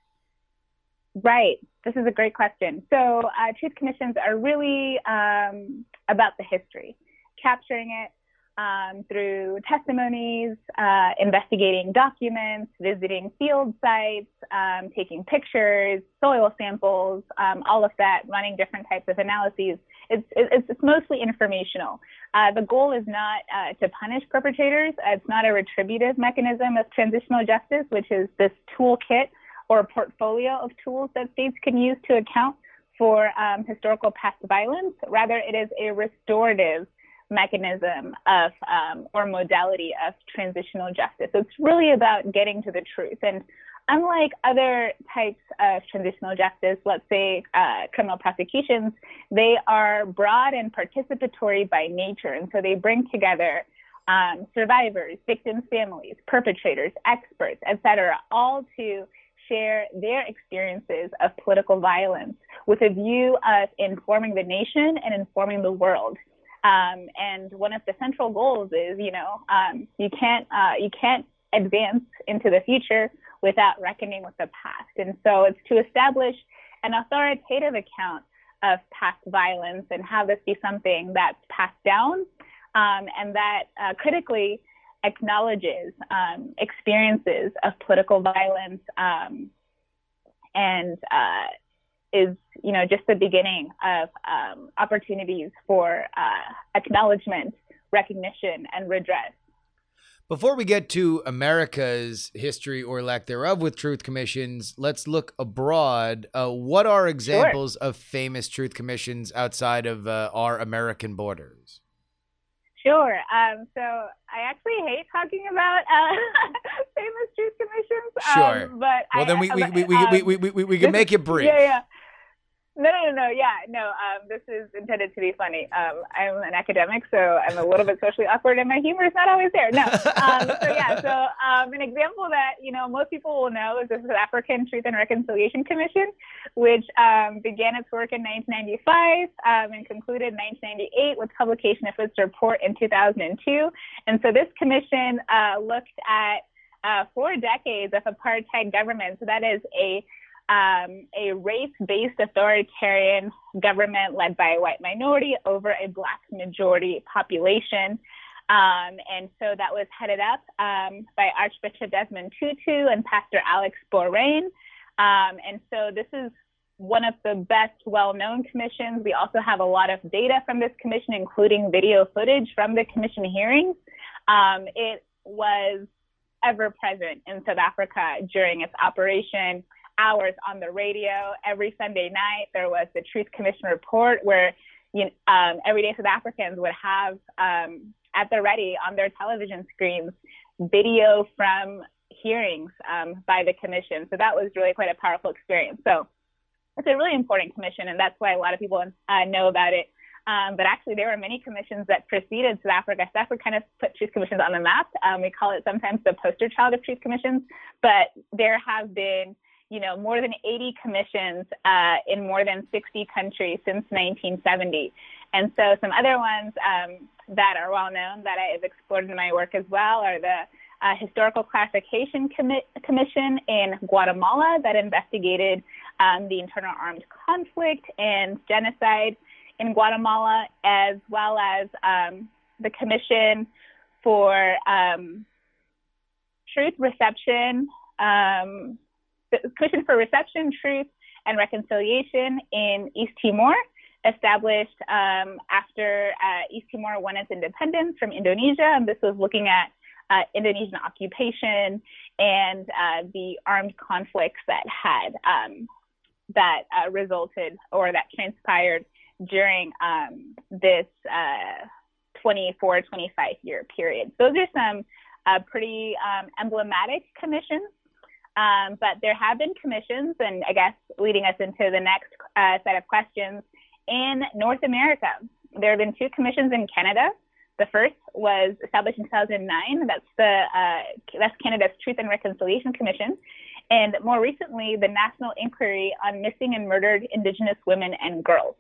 Right. This is a great question. So, uh, truth commissions are really um, about the history, capturing it um, through testimonies, uh, investigating documents, visiting field sites, um, taking pictures, soil samples, um, all of that, running different types of analyses. It's, it's, it's mostly informational. Uh, the goal is not uh, to punish perpetrators. It's not a retributive mechanism of transitional justice, which is this toolkit or portfolio of tools that states can use to account for um, historical past violence. Rather, it is a restorative mechanism of um, or modality of transitional justice. So it's really about getting to the truth. And unlike other types of transitional justice, let's say uh, criminal prosecutions, they are broad and participatory by nature. And so they bring together um, survivors, victims' families, perpetrators, experts, etc., all to share their experiences of political violence with a view of informing the nation and informing the world. Um, and one of the central goals is, you know, um, you can't uh, you can't advance into the future without reckoning with the past. And so it's to establish an authoritative account of past violence and have this be something that's passed down um, and that uh, critically acknowledges um, experiences of political violence um, and uh, is you know just the beginning of um, opportunities for uh, acknowledgement, recognition, and redress. Before we get to America's history or lack thereof with truth commissions, let's look abroad. Uh, what are examples of famous truth commissions outside of uh, our American borders? Sure. Um, so I actually hate talking about uh, famous truth commissions. Sure. Um, but Well, I, then we we, we, we, um, we, we, we, we can make it brief. Yeah, yeah. No, no, no, no. Yeah, no. Um, this is intended to be funny. Um, I'm an academic, so I'm a little bit socially awkward, and my humor is not always there. No. Um, so yeah. So um, an example that you know most people will know is the South African Truth and Reconciliation Commission, which um, began its work in 1995 um, and concluded in 1998 with publication of its report in 2002. And so this commission uh, looked at uh, four decades of apartheid government. So that is a um, a race-based authoritarian government led by a white minority over a black majority population. Um, and so that was headed up um, by Archbishop Desmond Tutu and Pastor Alex Boraine. Um, and so this is one of the best well-known commissions. We also have a lot of data from this commission, including video footage from the commission hearings. Um, it was ever present in South Africa during its operation hours on the radio. Every Sunday night, there was the Truth Commission report where you know, um, everyday South Africans would have um, at the ready on their television screens video from hearings um, by the commission. So that was really quite a powerful experience. So it's a really important commission, and that's why a lot of people uh, know about it Um, but actually, there were many commissions that preceded South Africa. South Africa kind of put truth commissions on the map. Um, we call it sometimes the poster child of truth commissions. But there have been, you know, more than 80 commissions uh, in more than 60 countries since 1970. And so some other ones um, that are well known that I have explored in my work as well are the uh, Historical Clarification Commi- Commission in Guatemala that investigated um, the internal armed conflict and genocide in Guatemala, as well as um, the Commission for um, Truth, Reception, Commission for Reception, Truth, and Reconciliation in East Timor, established um, after uh, East Timor won its independence from Indonesia. And this was looking at uh, Indonesian occupation and uh, the armed conflicts that had um, that uh, resulted or that transpired during um, this uh, 24, 25 year period. Those are some uh, pretty um, emblematic commissions. Um, but there have been commissions, and I guess leading us into the next uh, set of questions in North America. There have been two commissions in Canada. The first was established in 2009. That's the uh, that's Canada's Truth and Reconciliation Commission, and more recently, the National Inquiry on Missing and Murdered Indigenous Women and Girls.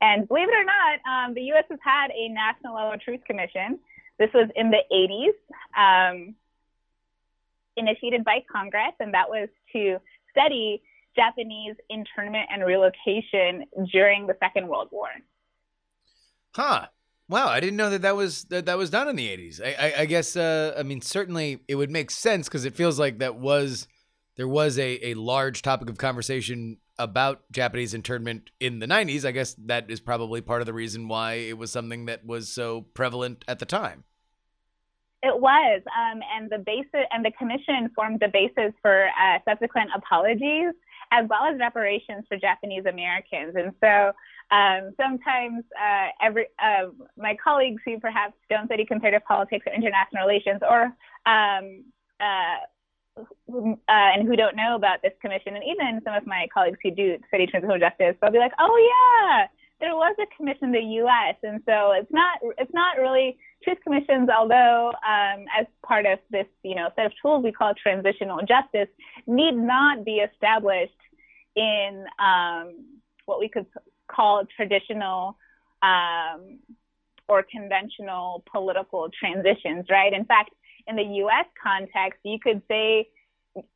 And believe it or not, um, the U.S. has had a national level truth commission. This was in the 80s, um, initiated by Congress, and that was to study Japanese internment and relocation during the Second World War. Huh. Wow, I didn't know that that was that, that was done in the 80s. I, I, I guess uh, I mean certainly it would make sense because it feels like that was there was a, a large topic of conversation about Japanese internment in the 90s. I guess that is probably part of the reason why it was something that was so prevalent at the time. It was, um, and the basis and the commission formed the basis for uh, subsequent apologies as well as reparations for Japanese Americans. And so um, sometimes uh, every uh, my colleagues who perhaps don't study comparative politics or international relations, or um, uh, uh, and who don't know about this commission, and even some of my colleagues who do study transitional justice, they'll be like, "Oh yeah, there was a commission in the U.S." And so it's not it's not really truth commissions, although um, as part of this you know set of tools we call transitional justice, need not be established in um, what we could call traditional um, or conventional political transitions, right? In fact, in the U.S. context, you could say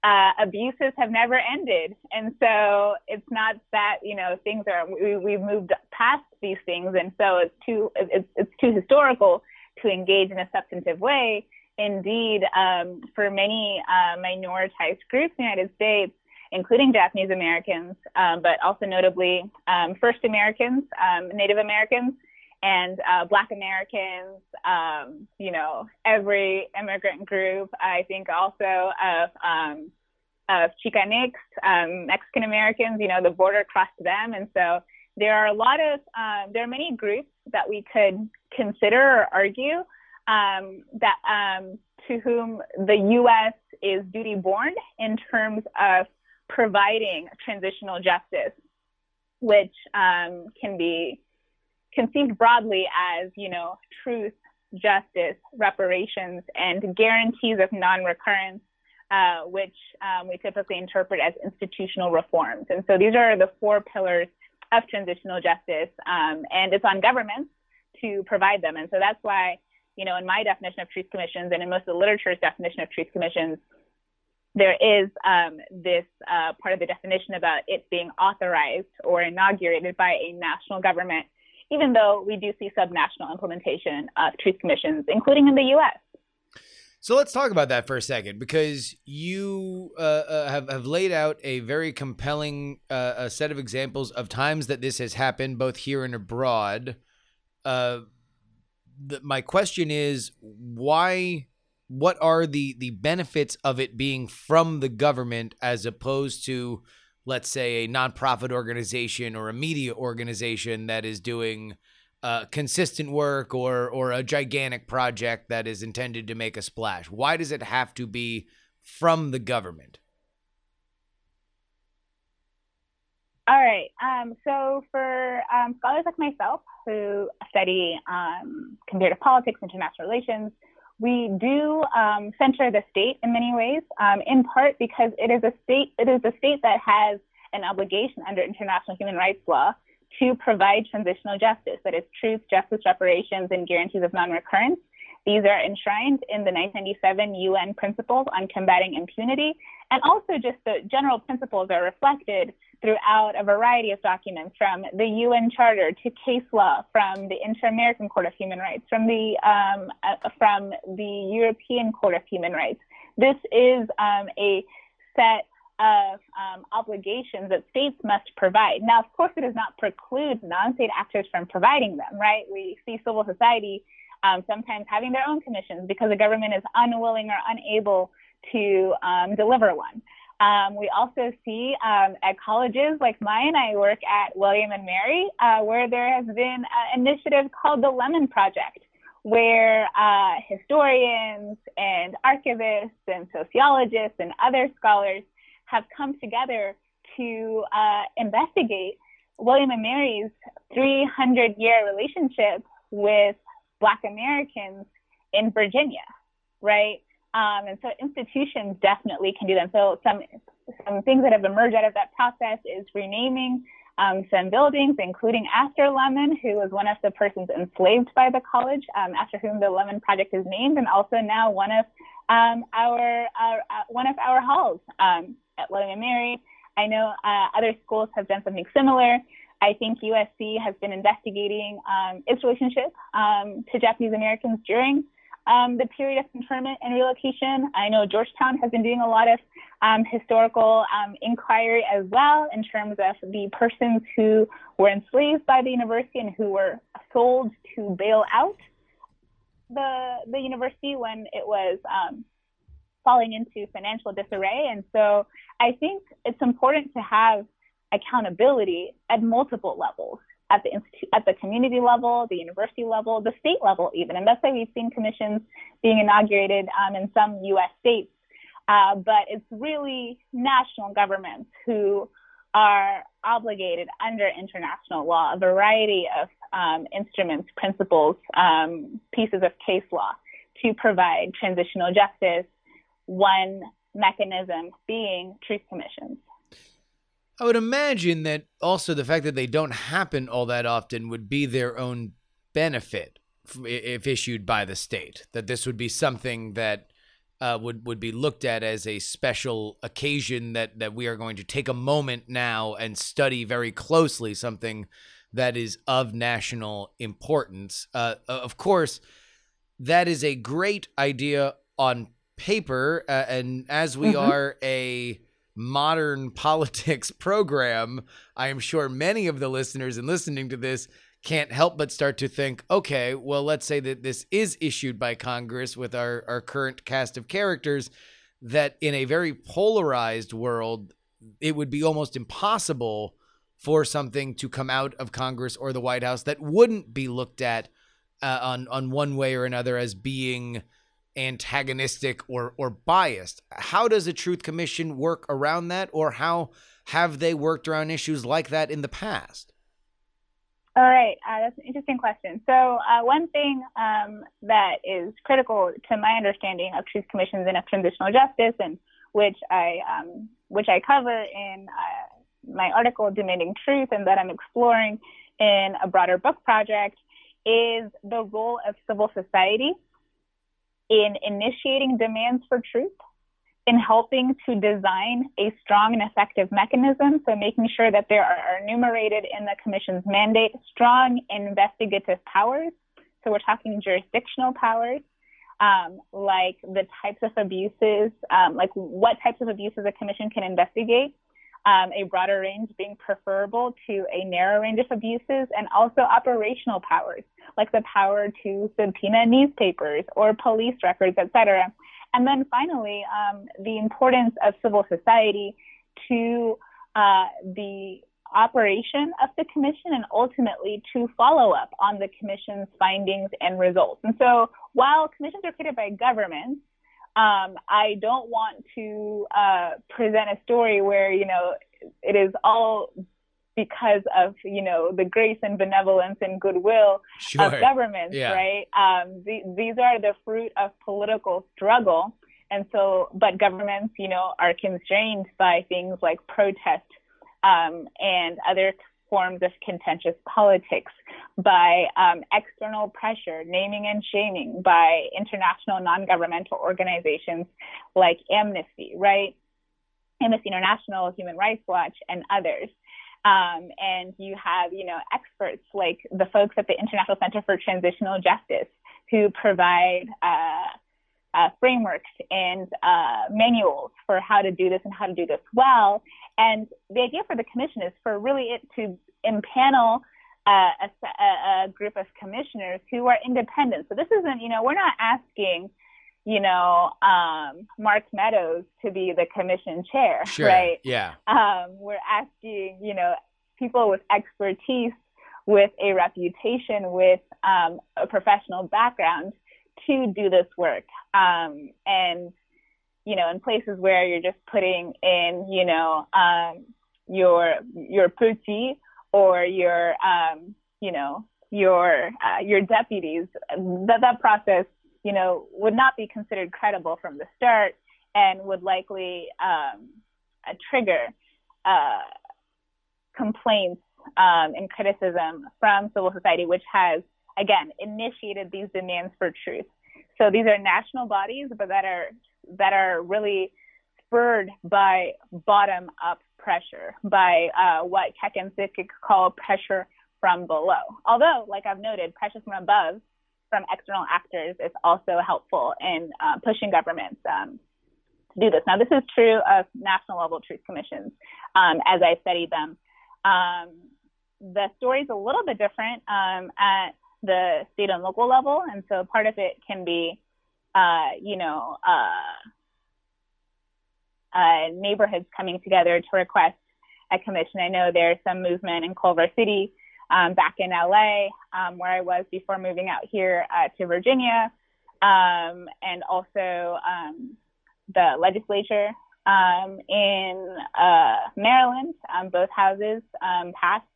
uh, abuses have never ended, and so it's not that you know things are we, we've moved past these things, and so it's too it's, it's too historical to engage in a substantive way. Indeed, um, for many uh, minoritized groups in the United States, including Japanese Americans, um, but also notably um, First Americans, um, Native Americans, and uh, Black Americans, um, you know, every immigrant group. I think also of um, of um, Mexican Americans. You know, the border crossed them, and so there are a lot of um, there are many groups that we could consider or argue um, that um, to whom the U.S. is duty born in terms of providing transitional justice, which can be conceived broadly as, you know, truth, justice, reparations, and guarantees of non-recurrence, uh, which um, we typically interpret as institutional reforms. And so these are the four pillars of transitional justice, um, and it's on governments to provide them. And so that's why, you know, in my definition of truth commissions and in most of the literature's definition of truth commissions, there is um, this uh, part of the definition about it being authorized or inaugurated by a national government even though we do see subnational implementation of truth commissions, including in the U.S. So let's talk about that for a second, because you uh, uh, have have laid out a very compelling uh, a set of examples of times that this has happened, both here and abroad. Uh, my question is, why? What are the the benefits of it being from the government as opposed to let's say, a nonprofit organization or a media organization that is doing uh, consistent work or or a gigantic project that is intended to make a splash? Why does it have to be from the government? All right. Um, so for um, scholars like myself who study um, comparative politics, international relations, we do um, center the state in many ways, um, in part because it is a state. It is a state that has an obligation under international human rights law to provide transitional justice, that is, truth, justice, reparations, and guarantees of non-recurrence. These are enshrined in the 1997 UN principles on combating impunity, and also just the general principles are reflected throughout a variety of documents, from the UN Charter to case law, from the Inter-American Court of Human Rights, from the um, uh, from the European Court of Human Rights. This is um, a set of um, obligations that states must provide. Now, of course, it does not preclude non-state actors from providing them. Right? We see civil society um, sometimes having their own commissions because the government is unwilling or unable to um, deliver one. Um, we also see um, at colleges like mine, I work at William and Mary, uh, where there has been an initiative called the Lemon Project, where uh, historians and archivists and sociologists and other scholars have come together to uh, investigate William and Mary's 300 year relationship with Black Americans in Virginia, right? Um, and so institutions definitely can do them. So some some things that have emerged out of that process is renaming um, some buildings, including after Lemon, who was one of the persons enslaved by the college, um, after whom the Lemon Project is named, and also now one of um, our, our uh, one of our halls um, at William and Mary. I know uh, other schools have done something similar. I think USC has been investigating um, its relationship um, to Japanese Americans during um, the period of internment and relocation. I know Georgetown has been doing a lot of um, historical um, inquiry as well in terms of the persons who were enslaved by the university and who were sold to bail out the the university when it was um, falling into financial disarray. And so I think it's important to have accountability at multiple levels at the institute, at the community level, the university level, the state level, even. And that's why we've seen commissions being inaugurated um, in some U.S. states. Uh, but it's really national governments who are obligated under international law, a variety of um, instruments, principles, um, pieces of case law to provide transitional justice. One mechanism being truth commissions. I would imagine that also the fact that they don't happen all that often would be their own benefit if issued by the state. That this would be something that uh, would would be looked at as a special occasion that that we are going to take a moment now and study very closely something that is of national importance. Uh, of course, that is a great idea on paper, uh, and as we mm-hmm. are a modern politics program, I am sure many of the listeners and listening to this can't help but start to think, okay, well, let's say that this is issued by Congress with our, our current cast of characters, that in a very polarized world, it would be almost impossible for something to come out of Congress or the White House that wouldn't be looked at uh, on on one way or another as being antagonistic or or biased. How does a truth commission work around that or how have they worked around issues like that in the past? All right, uh, that's an interesting question. So, uh, one thing um, that is critical to my understanding of truth commissions and of transitional justice, and which I um, which I cover in uh, my article "Demanding Truth," and that I'm exploring in a broader book project, is the role of civil society in initiating demands for truth, in helping to design a strong and effective mechanism, so making sure that there are enumerated in the Commission's mandate strong investigative powers. So we're talking jurisdictional powers, um, like the types of abuses, um, like what types of abuses a commission can investigate, um, a broader range being preferable to a narrow range of abuses, and also operational powers, like the power to subpoena newspapers or police records, etc. And then finally, um, the importance of civil society to uh, the operation of the commission and ultimately to follow up on the commission's findings and results. And so while commissions are created by governments, um, I don't want to uh, present a story where you know it is all because of you know the grace and benevolence and goodwill Sure. of governments, Yeah. right? Um, the, these are the fruit of political struggle, and so, but governments, you know, are constrained by things like protest um, and other forms of contentious politics, by um, external pressure, naming and shaming, by international non-governmental organizations like Amnesty, right? Amnesty International, Human Rights Watch, and others. Um, and you have, you know, experts like the folks at the International Center for Transitional Justice who provide uh, uh, frameworks and uh, manuals for how to do this and how to do this well. And the idea for the commission is for really it to impanel a, a, a group of commissioners who are independent. So this isn't, you know, we're not asking, you know, um, Mark Meadows to be the commission chair, Sure. right? Yeah. um, we're asking, you know, people with expertise, with a reputation, with um, a professional background to do this work. Um, and, you know, in places where you're just putting in, you know, um, your your petit or your, um, you know, your uh, your deputies, that that process, you know, would not be considered credible from the start and would likely um, uh, trigger uh, complaints um, and criticism from civil society, which has, again, initiated these demands for truth. So these are national bodies, but that are that are really spurred by bottom-up pressure, by uh, what Keck and Sikkink call pressure from below. Although, like I've noted, pressure from above, from external actors, is also helpful in uh, pushing governments um, to do this. Now, this is true of national level truth commissions um, as I studied them. Um, the is a little bit different um, at the state and local level, and so part of it can be, uh, you know, uh, uh, neighborhoods coming together to request a commission. I know there's some movement in Culver City, um, back in LA, um, where I was before moving out here uh, to Virginia, um, and also um, the legislature um, in uh, Maryland. Um, both houses passed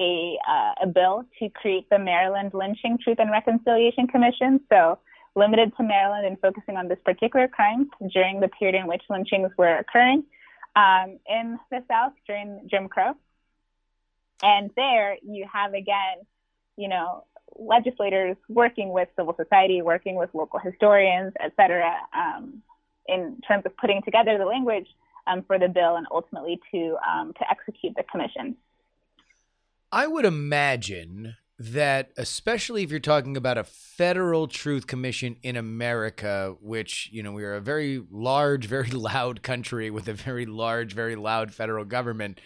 a, uh, a bill to create the Maryland Lynching Truth and Reconciliation Commission. So limited to Maryland and focusing on this particular crime during the period in which lynchings were occurring um, in the South during Jim Crow. And there you have again, you know, legislators working with civil society, working with local historians, et cetera, um, in terms of putting together the language um, for the bill and ultimately to um, to execute the commission. I would imagine that, especially if you're talking about a federal truth commission in America, which, you know, we are a very large, very loud country with a very large, very loud federal government,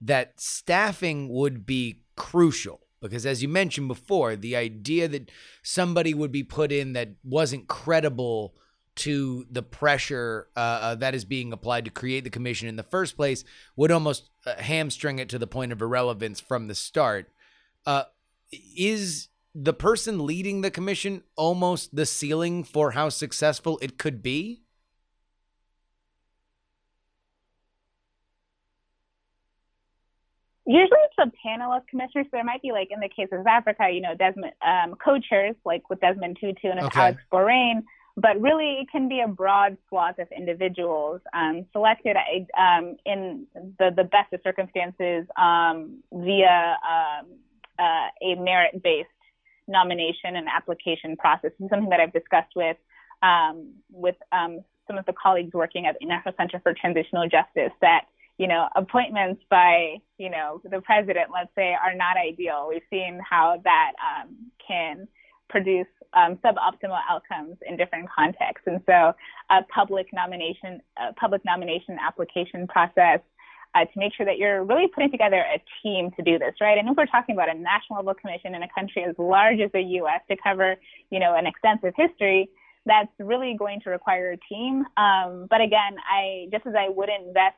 that staffing would be crucial. Because as you mentioned before, the idea that somebody would be put in that wasn't credible to the pressure uh, uh, that is being applied to create the commission in the first place would almost uh, hamstring it to the point of irrelevance from the start. Is the person leading the commission almost the ceiling for how successful it could be? Usually it's a panel of commissioners. There might be like in the case of Africa, you know, Desmond um, co-chairs like with Desmond Tutu and Okay. Alex Boraine, but really it can be a broad swath of individuals um, selected um, in the, the best of circumstances um, via um, uh, a merit-based nomination and application process. This is something that I've discussed with um, with um, some of the colleagues working at the National Center for Transitional Justice that you know appointments by you know the president, let's say, are not ideal. We've seen how that um, can produce um, suboptimal outcomes in different contexts, and so a public nomination, a public nomination application process uh, to make sure that you're really putting together a team to do this, right? And if we're talking about a national level commission in a country as large as the U.S. to cover, you know, an extensive history, that's really going to require a team. Um, but again, I just as I wouldn't invest,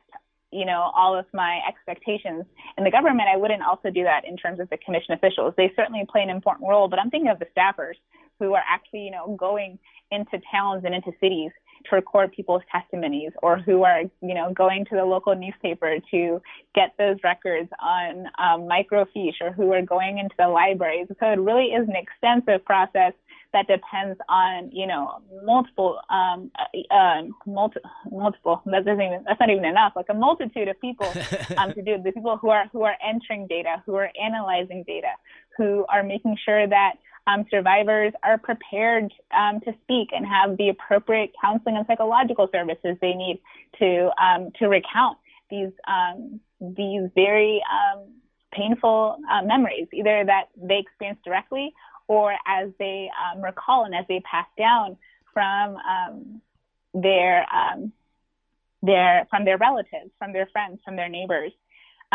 you know, all of my expectations in the government, I wouldn't also do that in terms of the commission officials. They certainly play an important role, but I'm thinking of the staffers who are actually, you know, going into towns and into cities to record people's testimonies or who are, you know, going to the local newspaper to get those records on um, microfiche or who are going into the libraries. So it really is an extensive process that depends on, you know, multiple, um, uh, uh multi- multiple, that doesn't even, that's not even enough, like a multitude of people um, to do the people who are, who are entering data, who are analyzing data, who are making sure that um, survivors are prepared um, to speak and have the appropriate counseling and psychological services they need to um, to recount these um, these very um, painful uh, memories, either that they experienced directly or as they um, recall and as they pass down from their their from their relatives, from their friends, from their neighbors.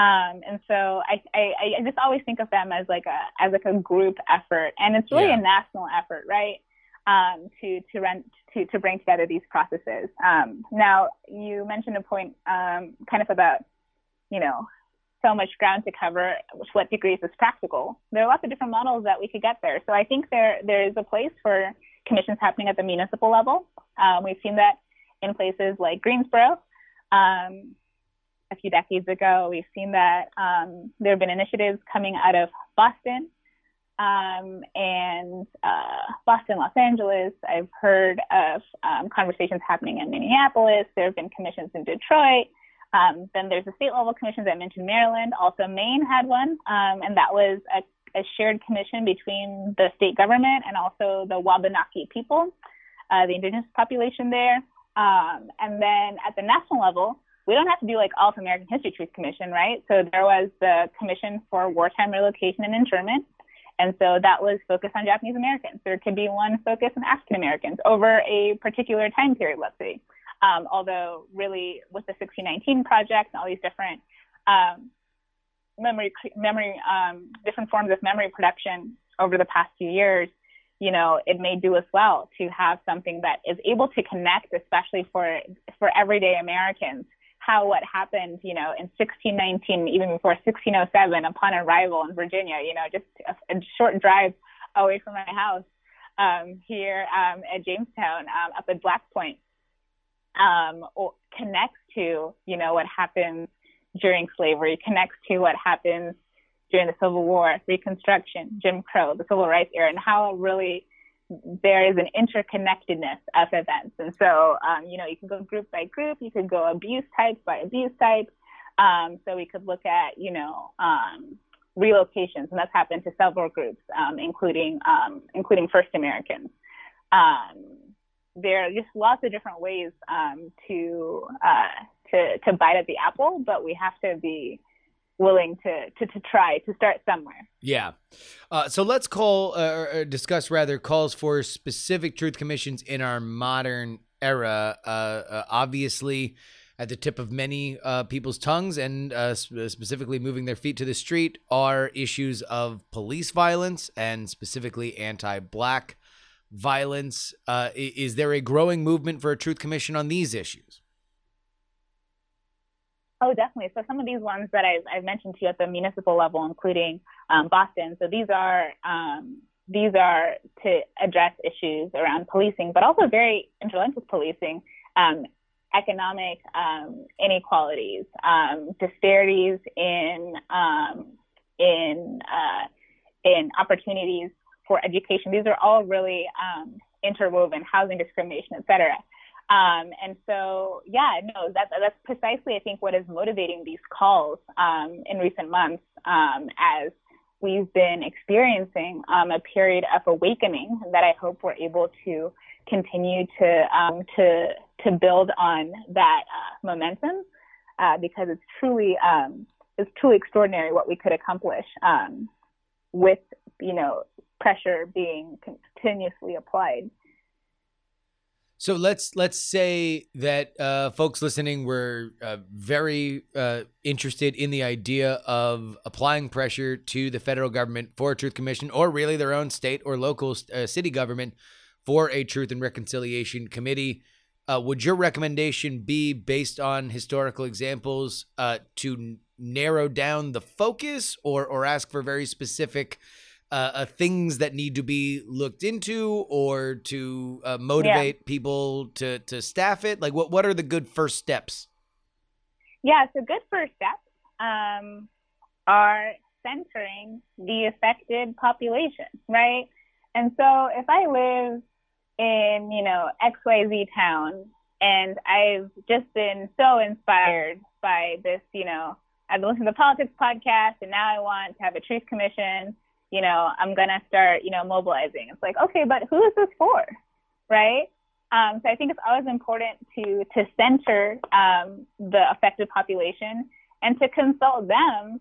Um, and so I, I, I just always think of them as like a as like a group effort, and it's really yeah. a national effort, right? Um, to to run to to bring together these processes. Um, now you mentioned a point um, kind of about you know so much ground to cover, to what degrees is practical. There are lots of different models that we could get there. So I think there there is a place for commissions happening at the municipal level. Um, we've seen that in places like Greensboro. Um, a few decades ago. We've seen that um, there have been initiatives coming out of Boston um, and uh, Boston, Los Angeles. I've heard of um, conversations happening in Minneapolis. There have been commissions in Detroit. Um, then there's the state level commissions. I mentioned Maryland. Also, Maine had one, um, and that was a, a, shared commission between the state government and also the Wabanaki people, uh, the indigenous population there. Um, and then at the national level, we don't have to do like all of American History Truth Commission, right? So there was the Commission for Wartime Relocation and Internment. And so that was focused on Japanese Americans. There could be one focused on African Americans over a particular time period, let's say. Um, although, really, with the 1619 project and all these different um, memory, memory, um, different forms of memory production over the past few years, you know, it may do us well to have something that is able to connect, especially for for everyday Americans, how what happened, you know, in 1619, even before 1607, upon arrival in Virginia, you know, just a, a short drive away from my house um, here um, at Jamestown, um, up at Black Point, um, connects to, you know, what happens during slavery, connects to what happens during the Civil War, Reconstruction, Jim Crow, the Civil Rights era, and how really there is an interconnectedness of events. And so, um, you know, you can go group by group, you could go abuse type by abuse type. Um, so we could look at, you know, um, relocations, and that's happened to several groups, um, including um, including First Americans. Um, there are just lots of different ways to uh, to to bite at the apple, but we have to be willing to, to, to try to start somewhere. Yeah. Uh, so let's call uh, or discuss rather calls for specific truth commissions in our modern era. Uh, uh obviously, at the tip of many uh, people's tongues and uh, specifically moving their feet to the street are issues of police violence and specifically anti-black violence. is there a growing movement for a truth commission on these issues? Oh, definitely. So some of these ones that I've, I've mentioned to you at the municipal level, including um, Boston. So these are um, these are to address issues around policing, but also very interlinked with policing, um, economic um, inequalities, um, disparities in um, in uh, in opportunities for education. These are all really interwoven, housing discrimination, et cetera. Um, and so, yeah, no, that's that's precisely, I think, what is motivating these calls um, in recent months um, as we've been experiencing um, a period of awakening that I hope we're able to continue to um, to to build on that uh, momentum uh, because it's truly it's truly extraordinary what we could accomplish with you know pressure being continuously applied. So let's let's say that uh, folks listening were uh, very uh, interested in the idea of applying pressure to the federal government for a truth commission, or really their own state or local uh, city government for a truth and reconciliation committee. Uh, would your recommendation be based on historical examples uh, to narrow down the focus, or or ask for very specific uh, uh, things that need to be looked into or to uh, motivate people to to staff it? Like, what what are the good first steps? Yeah, so good first steps um, are centering the affected population, right? And so if I live in, you know, XYZ town and I've just been so inspired by this, you know, I've listened to the politics podcast and now I want to have a truth commission, you know, I'm going to start, you know, mobilizing. It's like, okay, but who is this for? Right? Um, so I think it's always important to to center um, the affected population and to consult them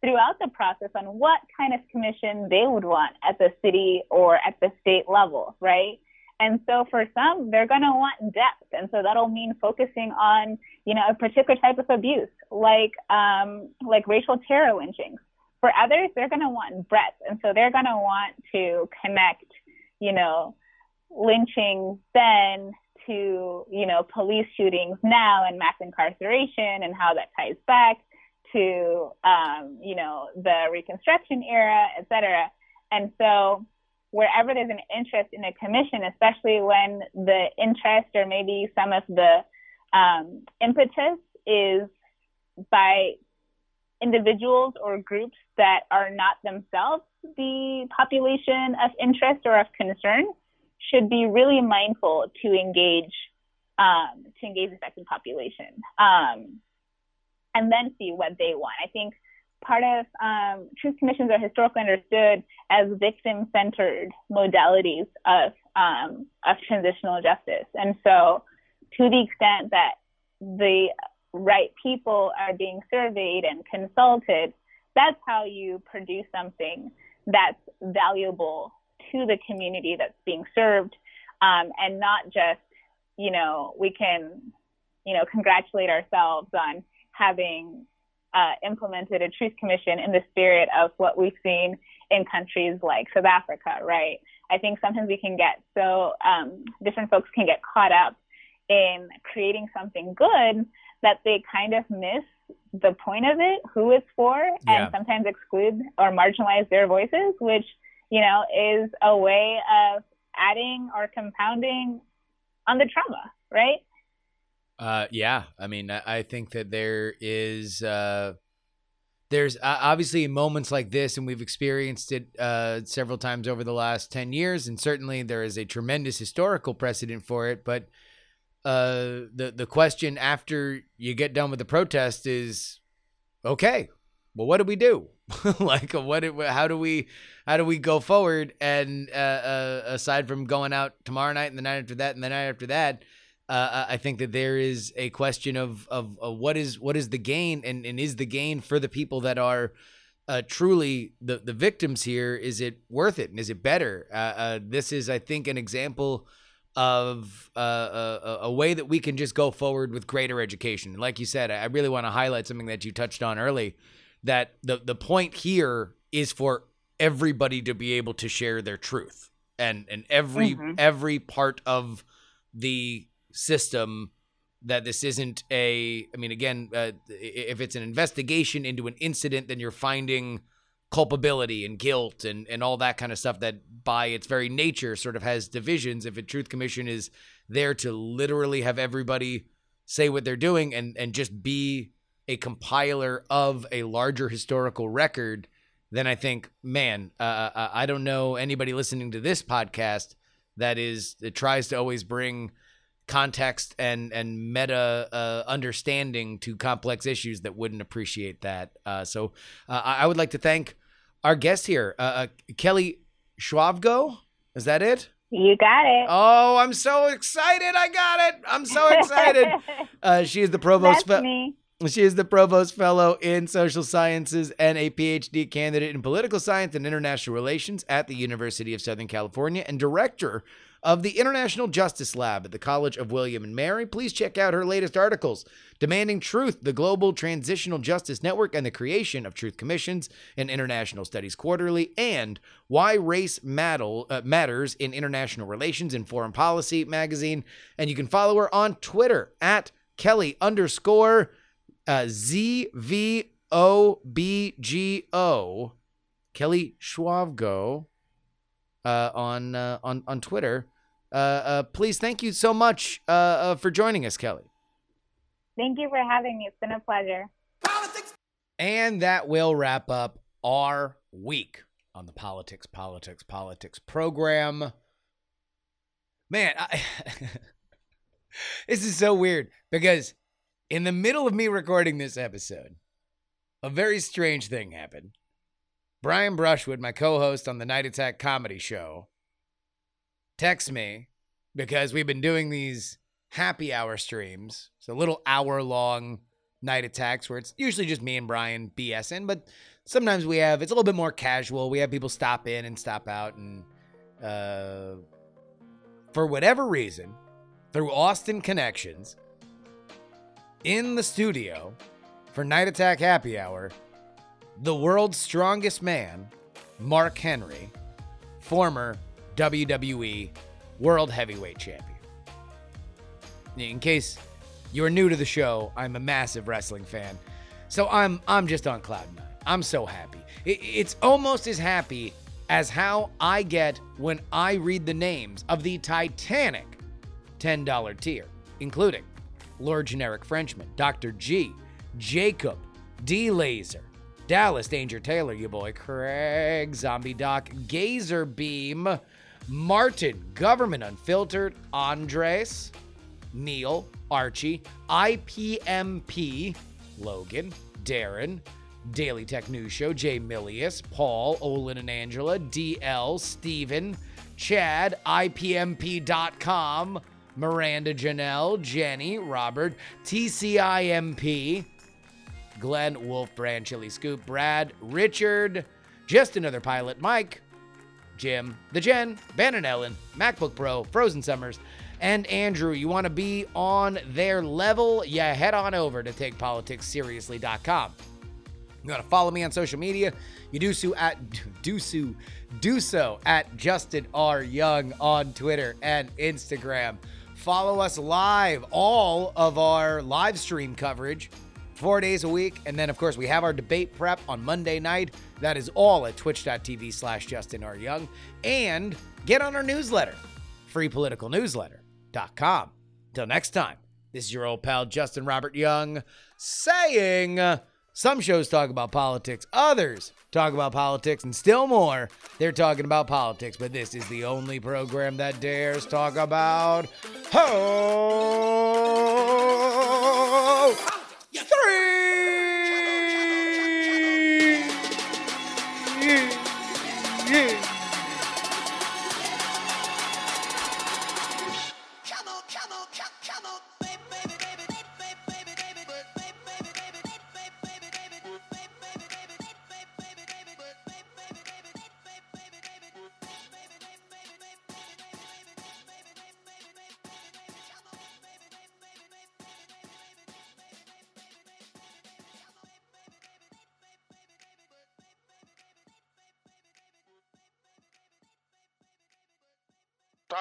throughout the process on what kind of commission they would want at the city or at the state level, right? And so for some, they're going to want depth. And so that'll mean focusing on, you know, a particular type of abuse, like, um, like racial terror lynchings. For others, they're going to want breadth. And so they're going to want to connect, you know, lynching then to, you know, police shootings now and mass incarceration and how that ties back to, um, you know, the Reconstruction era, et cetera. And so wherever there's an interest in a commission, especially when the interest or maybe some of the um, impetus is by individuals or groups that are not themselves the population of interest or of concern, should be really mindful to engage um, to engage the affected population um, and then see what they want. I think part of um, truth commissions are historically understood as victim-centered modalities of um, of transitional justice, and so to the extent that the right people are being surveyed and consulted, that's how you produce something that's valuable to the community that's being served, um, and not just, you know, we can, you know, congratulate ourselves on having uh, implemented a truth commission in the spirit of what we've seen in countries like South Africa, right? I think sometimes we can get so um, different folks can get caught up in creating something good that they kind of miss the point of it, who it's for, Yeah. and sometimes exclude or marginalize their voices, which you know is a way of adding or compounding on the trauma, right? Uh, yeah, I mean, I, think that there is uh, there's uh, obviously moments like this, and we've experienced it uh, several times over the last ten years, and certainly there is a tremendous historical precedent for it. But uh, the the question after you get done with the protest is, okay, well, what do we do? like, what? How do we? How do we go forward? And uh, uh, aside from going out tomorrow night and the night after that and the night after that, uh, I think that there is a question of, of of what is what is the gain and, and is the gain for the people that are uh, truly the the victims here is it worth it and is it better? Uh, uh, this is I think an example of uh, a, a way that we can just go forward with greater education. And like you said, I really want to highlight something that you touched on early that the the point here is for everybody to be able to share their truth and and every Mhm. every part of the system that this isn't a i mean again uh, if it's an investigation into an incident then you're finding culpability and guilt and and all that kind of stuff that by its very nature sort of has divisions if a truth commission is there to literally have everybody say what they're doing and and just be a compiler of a larger historical record then i think man uh, I- i don't know anybody listening to this podcast that is that tries to always bring context and and meta uh, understanding to complex issues that wouldn't appreciate that. Uh, so uh, I would like to thank our guest here, uh, uh, Kelly Zvobgo. Is that it? You got it. Oh, I'm so excited! I got it. I'm so excited. Uh, she is the provost. That's fe- me. she is the provost fellow in social sciences and a PhD candidate in political science and international relations at the University of Southern California and director of the International Justice Lab at the College of William and Mary. Please check out her latest articles, Demanding Truth, the Global Transitional Justice Network and the Creation of Truth Commissions in International Studies Quarterly, and Why Race Matter, uh, Matters in International Relations and Foreign Policy magazine. And you can follow her on Twitter at Kelly underscore uh, ZVOBGO. Kelly Zvobgo uh, on uh, on on Twitter. Uh, uh, please, thank you so much uh, uh, for joining us, Kelly. Thank you for having me. It's been a pleasure. Politics. And that will wrap up our week on the Politics, Politics, Politics program. Man, I, this is so weird because in the middle of me recording this episode, a very strange thing happened. Brian Brushwood, my co host on the Night Attack comedy show, texts me because we've been doing these happy hour streams. So little hour long night attacks where it's usually just me and Brian BSing, but sometimes we have it's a little bit more casual. We have people stop in and stop out and uh for whatever reason, through Austin connections, in the studio for Night Attack Happy Hour, the world's strongest man, Mark Henry, former WWE World Heavyweight Champion. In case you're new to the show, I'm a massive wrestling fan. So I'm I'm just on cloud nine. I'm so happy. It- it's almost as happy as how I get when I read the names of the Titanic $10 tier, including Lord Generic Frenchman, Dr. G, Jacob, D Laser, Dallas Danger Taylor, you boy, Craig, Zombie Doc, Gazer Beam, Martin, Government Unfiltered, Andres, Neil, Archie, IPMP, Logan, Darren, Daily Tech News Show, Jay Milius, Paul, Olin and Angela, DL, Steven, Chad, IPMP.com, Miranda Janelle, Jenny, Robert, TCIMP, Glenn, Wolf, Brand, Chili Scoop, Brad, Richard, Just Another Pilot, Mike, Jim, The Jen, Bannon Ellen, MacBook Pro, Frozen Summers, and Andrew. You want to be on their level? Yeah, head on over to takepoliticsseriously.com. You want to follow me on social media? You do so at do so do so at Justin R Young on Twitter and Instagram. Follow us live, all of our live stream coverage, four days a week, and then of course we have our debate prep on Monday night. That is all at twitch.tv slash Justin R Young. And get on our newsletter, freepoliticalnewsletter.com. Till next time, this is your old pal Justin Robert Young saying. Some shows talk about politics, others talk about politics, and still more, they're talking about politics. But this is the only program that dares talk about ho Three. Yeah.